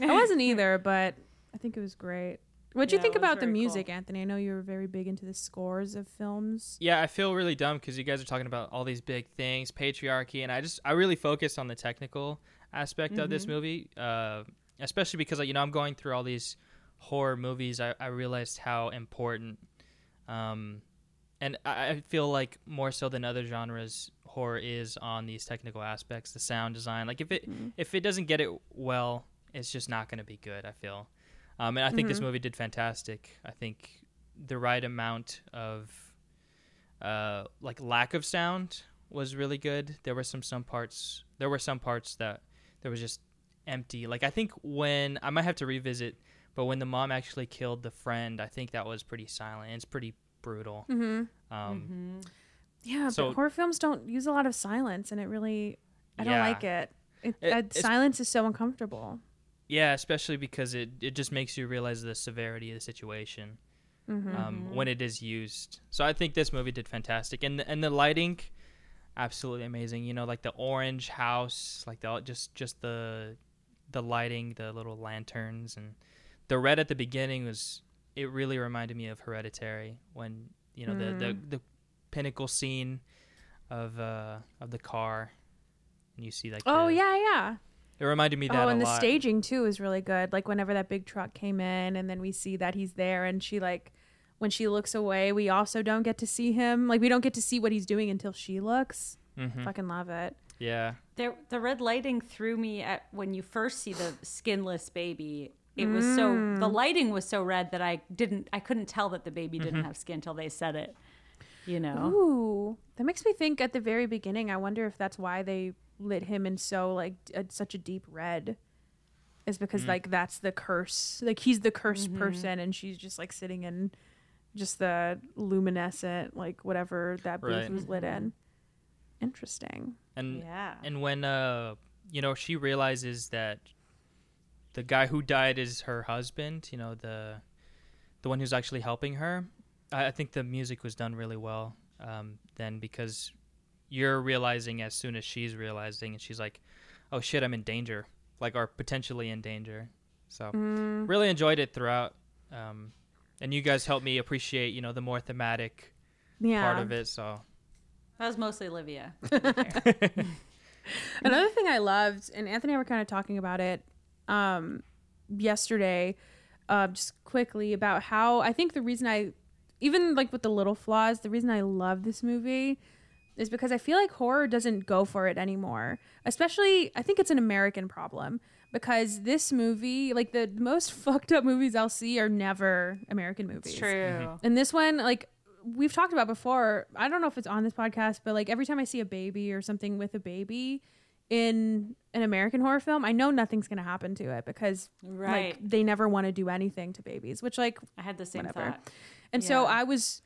I wasn't either, but I think it was great. What do you think about the music, cool. Antony? I know you were very big into the scores of films. yeah, I feel really dumb because you guys are talking about all these big things, patriarchy, and I just I really focused on the technical aspect of this movie, uh, especially because like, you know I'm going through all these horror movies. I, I realized how important, um, and I, I feel like more so than other genres, horror is on these technical aspects, the sound design. Like if it if it doesn't get it well, it's just not going to be good. I feel, um, and I think this movie did fantastic. I think the right amount of uh, like lack of sound was really good. There were some some parts. There were some parts that there was just empty. Like I think when I might have to revisit, but when the mom actually killed the friend, I think that was pretty silent. It's pretty brutal. Mm-hmm. Um, Yeah, So- but horror films don't use a lot of silence, and it really, I don't like it. It, It- uh, silence is so uncomfortable. Yeah, especially because it, it just makes you realize the severity of the situation Mm-hmm. um, when it is used. So I think this movie did fantastic, and the, and the lighting, absolutely amazing. You know, like the orange house, like the just just the the lighting, the little lanterns, and the red at the beginning was. It really reminded me of Hereditary when you know the, the the pinnacle scene of uh of the car, and you see like Oh the- yeah, yeah. it reminded me that Oh, a and the lot. staging too is really good. Like whenever that big truck came in, and then we see that he's there, and she like, when she looks away, we also don't get to see him. Like we don't get to see what he's doing until she looks. Mhm. Fucking love it. Yeah. There, the red lighting threw me at when you first see the skinless baby. It was so the mm. lighting was so red that I didn't I couldn't tell that the baby didn't mm-hmm. have skin till they said it. You know. Ooh, that makes me think at the very beginning. I wonder if that's why they lit him in so like a, such a deep red. Is because mm. like that's the curse. Like he's the cursed mm-hmm. person, and she's just like sitting in just the luminescent like whatever that booth Right. was lit in. Mm-hmm. Interesting. And Yeah. and when uh you know she realizes that the guy who died is her husband, you know the the one who's actually helping her. I, I think the music was done really well. Um, then because you're realizing as soon as she's realizing, and she's like, "Oh shit, I'm in danger," like or potentially in danger. So Mm. really enjoyed it throughout. Um, and you guys helped me appreciate, you know, the more thematic Yeah. part of it. So That was mostly Olivia. Another thing I loved, and Antony and I were kind of talking about it um, yesterday, uh, just quickly about how I think the reason I, even like with the little flaws, the reason I love this movie is because I feel like horror doesn't go for it anymore. Especially, I think it's an American problem because this movie, like the most fucked up movies I'll see, are never American movies. It's true. And this one, like we've talked about before, I don't know if it's on this podcast, but like every time I see a baby or something with a baby in an American horror film, I know nothing's gonna happen to it because Right. like they never want to do anything to babies, which like I had the same whatever. thought. and so I was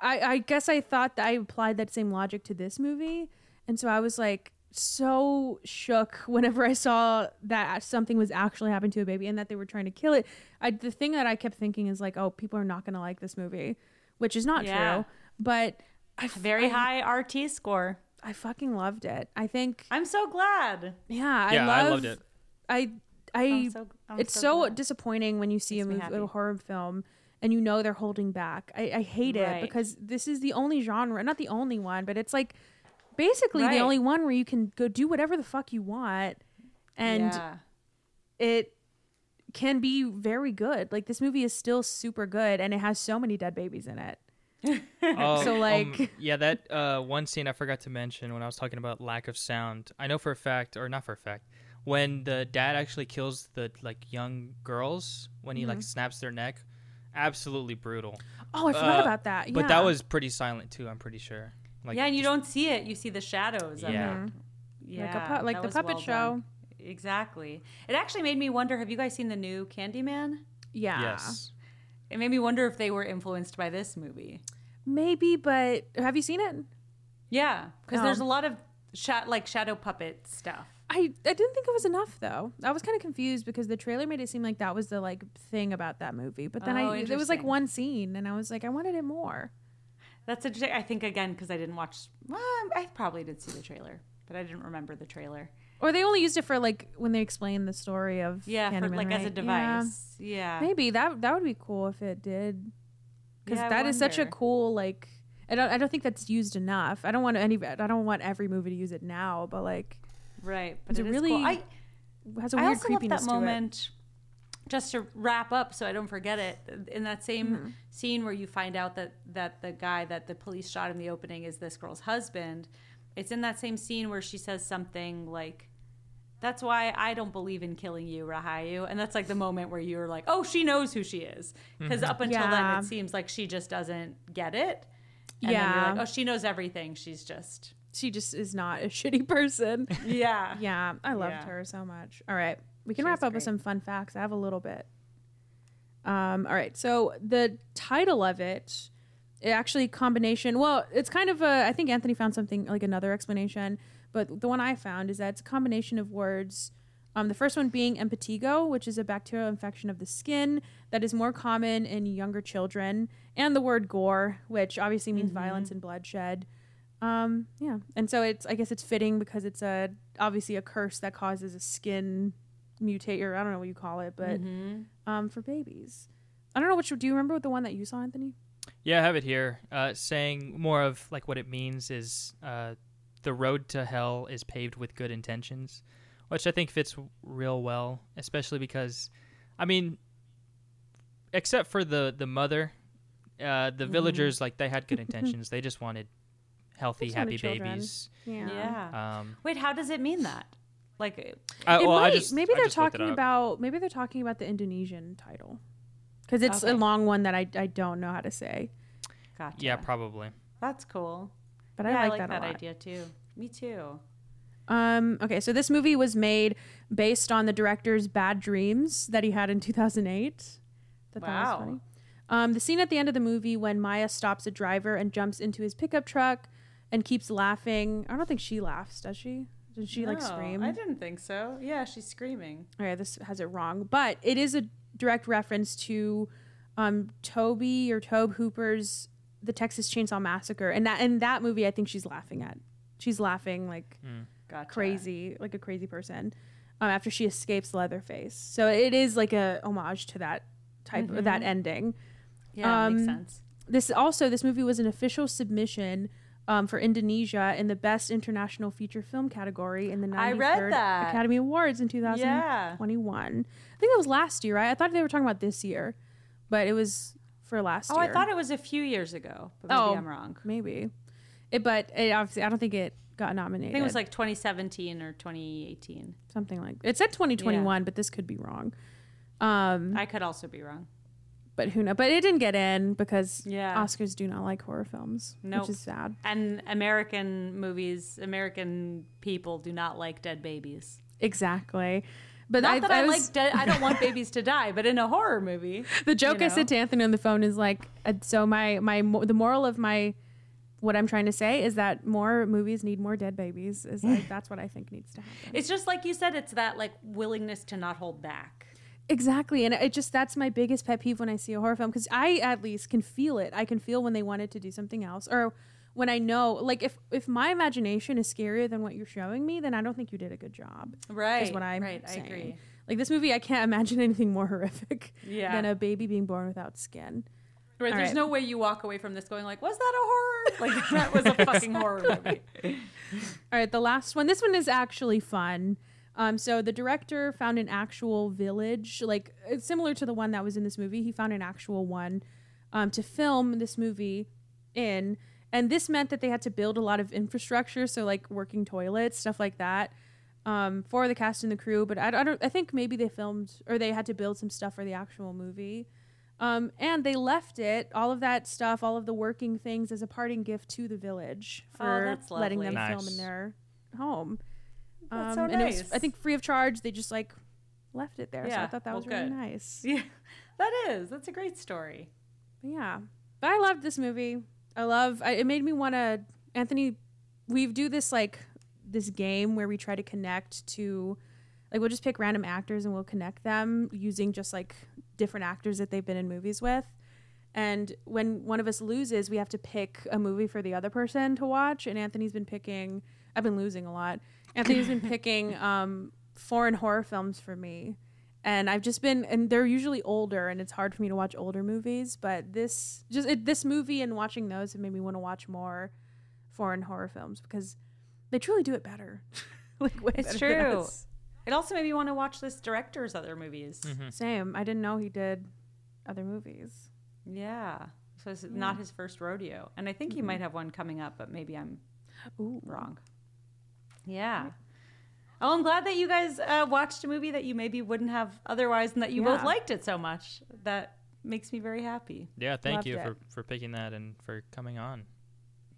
I, I guess I thought that I applied that same logic to this movie. And so I was like so shook whenever I saw that something was actually happening to a baby and that they were trying to kill it. I the thing that I kept thinking is like, oh, people are not gonna like this movie, which is not Yeah. true. But I Very I, high RT score. I fucking loved it. I think I'm so glad. yeah, Yeah, I, I love, loved it. I I I'm so, I'm it's so, glad. disappointing when you see a Makes me movie, a horror film, and you know they're holding back. I, I hate it because this is the only genre, not the only one, but it's like basically Right. the only one where you can go do whatever the fuck you want, and yeah. it can be very good. Like this movie is still super good, and it has so many dead babies in it. Oh, So, um, like- yeah, that uh, one scene I forgot to mention when I was talking about lack of sound. I know for a fact, or not for a fact, when the dad actually kills the like young girls when he Mm-hmm. like snaps their neck, absolutely brutal. Oh, I forgot Uh, about that. But that was pretty silent too. I'm pretty sure. Like, yeah, and you just- don't see it. You see the shadows. of Yeah. it. Yeah. like a pu- like the puppet well show. done. Exactly. It actually made me wonder. Have you guys seen the new Candyman? Yeah, Yes. It made me wonder if they were influenced by this movie. maybe. But have you seen it? Yeah, because No. there's a lot of sha- like shadow puppet stuff. I, I didn't think it was enough though. I was kind of confused because the trailer made it seem like that was the like thing about that movie. But then Oh, I there was like interesting. one scene and I was like I wanted it more. That's interesting. I think again because I didn't watch. Well, I probably did see the trailer, but I didn't remember the trailer. Or they only used it for like when they explained the story of Yeah, for, Candyman, like as a right? Device. Yeah. Maybe that that would be cool if it did. Because Yeah, I that is such a wonder. cool like. I don't. I don't think that's used enough. I don't want any. I don't want every movie to use it now. But like, Right, but It's it a really cool. I, it has a I weird also love creepiness that to it. moment. Just to wrap up, so I don't forget it. In that same Mm-hmm. scene where you find out that that the guy that the police shot in the opening is this girl's husband, it's in that same scene where she says something like, "That's why I don't believe in killing you, Rahayu." And that's like the moment where you're like, "Oh, she knows who she is," because up until Yeah. then it seems like she just doesn't get it. And then Yeah. you're like, "Oh, she knows everything. She's just She just is not a shitty person. yeah, Yeah, I loved Yeah. her so much. All right, we can She wrap was up with some fun facts. I have a little bit. Um, all right, so the title of it, it actually combination. Well, it's kind of a. I think Antony found something like another explanation, but the one I found is that it's a combination of words. Um, the first one being impetigo, which is a bacterial infection of the skin that is more common in younger children, and the word gore, which obviously means violence and bloodshed. Um, yeah, and so it's I guess it's fitting because it's a obviously a curse that causes a skin mutate or I don't know what you call it, but um, for babies. I don't know which. Do you remember what the one that you saw, Antony? Yeah, I have it here. Uh, saying more of like what it means is uh, the road to hell is paved with good intentions, which I think fits real well, especially because, I mean, except for the the mother, uh, the villagers like they had good intentions. They just wanted healthy, Just wanted happy children. babies. yeah. Um, Wait, how does it mean that? Like, Uh, It well, might- just maybe I they're just looked it talking about maybe they're talking about the Indonesian title because it's Okay. a long one that I, I don't know how to say, gotcha. Yeah, probably. that's cool. But yeah, I like, that, that, a lot. idea too. Me too. Um, okay, so this movie was made based on the director's bad dreams that he had in 2008. Thought that was Wow. funny. Um, the scene at the end of the movie when Maya stops a driver and jumps into his pickup truck and keeps laughing. I don't think she laughs, does she? Does she like No, scream? I didn't think so. Yeah, she's screaming. Okay, this has it wrong, but it is a direct reference to um, Toby or Tobe Hooper's The Texas Chainsaw Massacre, and that in that movie, I think she's laughing at. She's laughing like Gotcha. crazy, like a crazy person, um, after she escapes Leatherface. So it is like a homage to that type of that ending. Yeah, makes Um, sense. This also this movie was an official submission. Um, for Indonesia in the Best International Feature Film category in the 93rd I read that. Academy Awards in 2021. Yeah. I think that was last year, right? I thought they were talking about this year, but it was for last year. Oh, year. I thought it was a few years ago, but maybe Oh. I'm wrong. maybe. It, but it obviously, I don't think it got nominated. I think it was like 2017 or 2018. something like it said 2021, but this could be wrong. Um, I could also be wrong. but who knows? But it didn't get in because Yeah. Oscars do not like horror films, Nope. which is sad. And American movies, American people do not like dead babies. Exactly. But Not I, that I, was- like dead. I don't want babies to die, but in a horror movie, the joke you I said to Antony on the phone is like, uh, so my my the moral of my what I'm trying to say is that more movies need more dead babies. Is like that's what I think needs to happen. it's just like you said. It's that like willingness to not hold back. Exactly, and it just that's my biggest pet peeve when I see a horror film because I at least can feel it. I can feel when they wanted to do something else, or when I know, like if if my imagination is scarier than what you're showing me, then I don't think you did a good job. Right. Is what I'm right. saying. I agree. Like this movie, I can't imagine anything more horrific Yeah. than a baby being born without skin. Right. All There's right. no way you walk away from this going like, was that a horror? Like that was a fucking horror movie. All right, the last one. This one is actually fun. Um, so the director found an actual village, like it's similar to the one that was in this movie. He found an actual one um, to film this movie in, and this meant that they had to build a lot of infrastructure, so like working toilets, stuff like that, um, for the cast and the crew. But I, I don't. I think maybe they filmed or they had to build some stuff for the actual movie. Um, and they left it, all of that stuff, all of the working things, as a parting gift to the village Oh, for that's letting them lovely. film in their home. That's so Um, and it was, nice. I think free of charge. They just like left it there. So I thought that well, was really nice. Yeah, that is. That's a great story. But yeah, but I loved this movie. I love. I, it made me want to. Antony, we do this like this game where we try to connect to, like we'll just pick random actors and we'll connect them using just like different actors that they've been in movies with. And when one of us loses, we have to pick a movie for the other person to watch. And Antony's been picking. I've been losing a lot. Antony's been picking um, foreign horror films for me and I've just been and they're usually older and it's hard for me to watch older movies but this just it, this movie and watching those have made me want to watch more foreign horror films because they truly do it better like way It's better true. It also made me want to watch this director's other movies. Mm-hmm. same I didn't know he did other movies Yeah. So it's not his first rodeo. And I think he might have one coming up, but maybe I'm Ooh. wrong. Yeah. Oh, I'm glad that you guys uh, watched a movie that you maybe wouldn't have otherwise and that you both liked it so much. That makes me very happy. Yeah, thank Loved you it. for, for picking that and for coming on.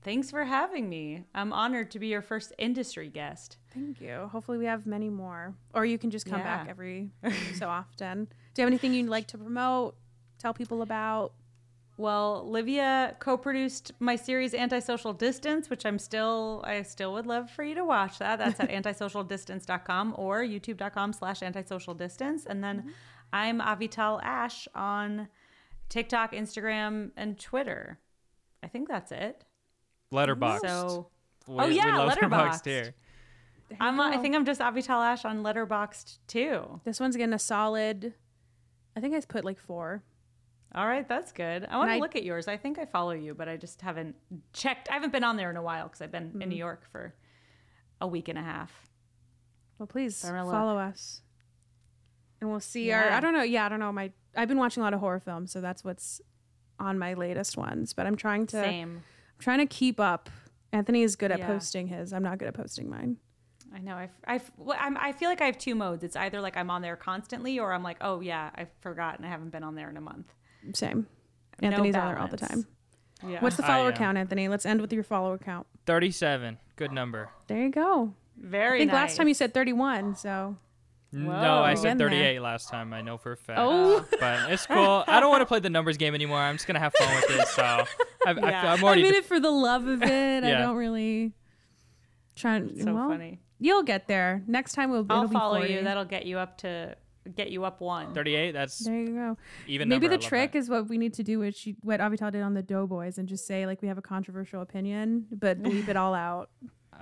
Thanks for having me. I'm honored to be your first industry guest. thank you hopefully we have many more or you can just come back every so often do you have anything you'd like to promote tell people about Well, Livia co-produced my series Antisocial Distance, which I'm still I still would love for you to watch that. That's at antisocialdistance.com or youtube.com slash antisocial distance. And then I'm Avital Ash on TikTok, Instagram, and Twitter. I think that's it. Letterboxd. So We- Oh, yeah, we love Letterboxd. here. I'm uh, I think I'm just Avital Ash on Letterboxd too. this one's getting a solid I think I put like four All right, that's good. I want to look at yours. I think I follow you, but I just haven't checked. I haven't been on there in a while because I've been Mm-hmm. in New York for a week and a half. Well, please I'm look. follow us, and we'll see our. I don't know. Yeah, I don't know. My I've been watching a lot of horror films, so that's what's on my latest ones. But I'm trying to Same. I'm trying to keep up. Antony is good at Yeah. posting his. I'm not good at posting mine. I know. I, I, well, I feel like I have two modes. It's either like I'm on there constantly, or I'm like, oh yeah, I forgot and I haven't been on there in a month. Same. No Antony's on there all the time. Yeah. What's the follower uh, count, Antony? Let's end with your follower count. 37. Good number. There you go. very? I think last time you said 31, so No, I said getting there. 38 last time. I know for a fact. Oh. but it's cool. I don't want to play the numbers game anymore. I'm just gonna have fun with it. So I've, Yeah. I, am I already. mean it for the love of it. yeah. I don't really try and so well, funny. You'll get there. Next time we'll I'll it'll follow 40. you. That'll get you up to get you up one. 38. That's There you go. even. Maybe number. I the love trick that. is what we need to do, which you, what Avital did on the Doughboys, and just say like we have a controversial opinion, but bleep it all out.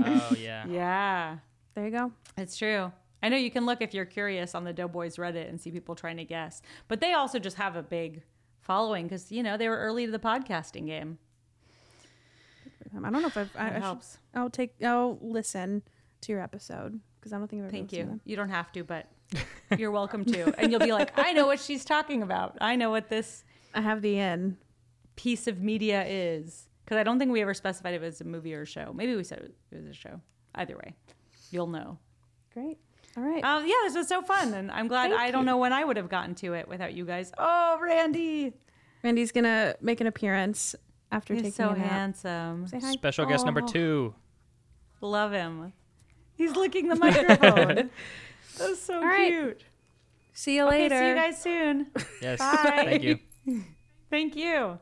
Oh yeah. Yeah, There you go. it's true. I know you can look if you're curious on the Doughboys Reddit and see people trying to guess, but they also just have a big following because you know they were early to the podcasting game. Um, I don't know if I've. I, That I should, helps. I'll take. I'll listen to your episode because I don't think I've ever Thank listened to you. them. You don't have to, but you're welcome to. And you'll be like, I know what she's talking about. I know what this I have the in. piece of media is. Because I don't think we ever specified if it was a movie or a show. Maybe we said it was a show. Either way, you'll know. Great. All right. Um, yeah, this was so fun, and I'm glad. Thank I don't you. know when I would have gotten to it without you guys. Oh, Randy, Randy's gonna make an appearance after he's taking so a nap. handsome. Say hi. Special guest number Oh. two. Love him. He's licking the microphone. That's so All right. cute. See you Okay, later. see you guys soon. Yes. Bye. Thank you. Thank you.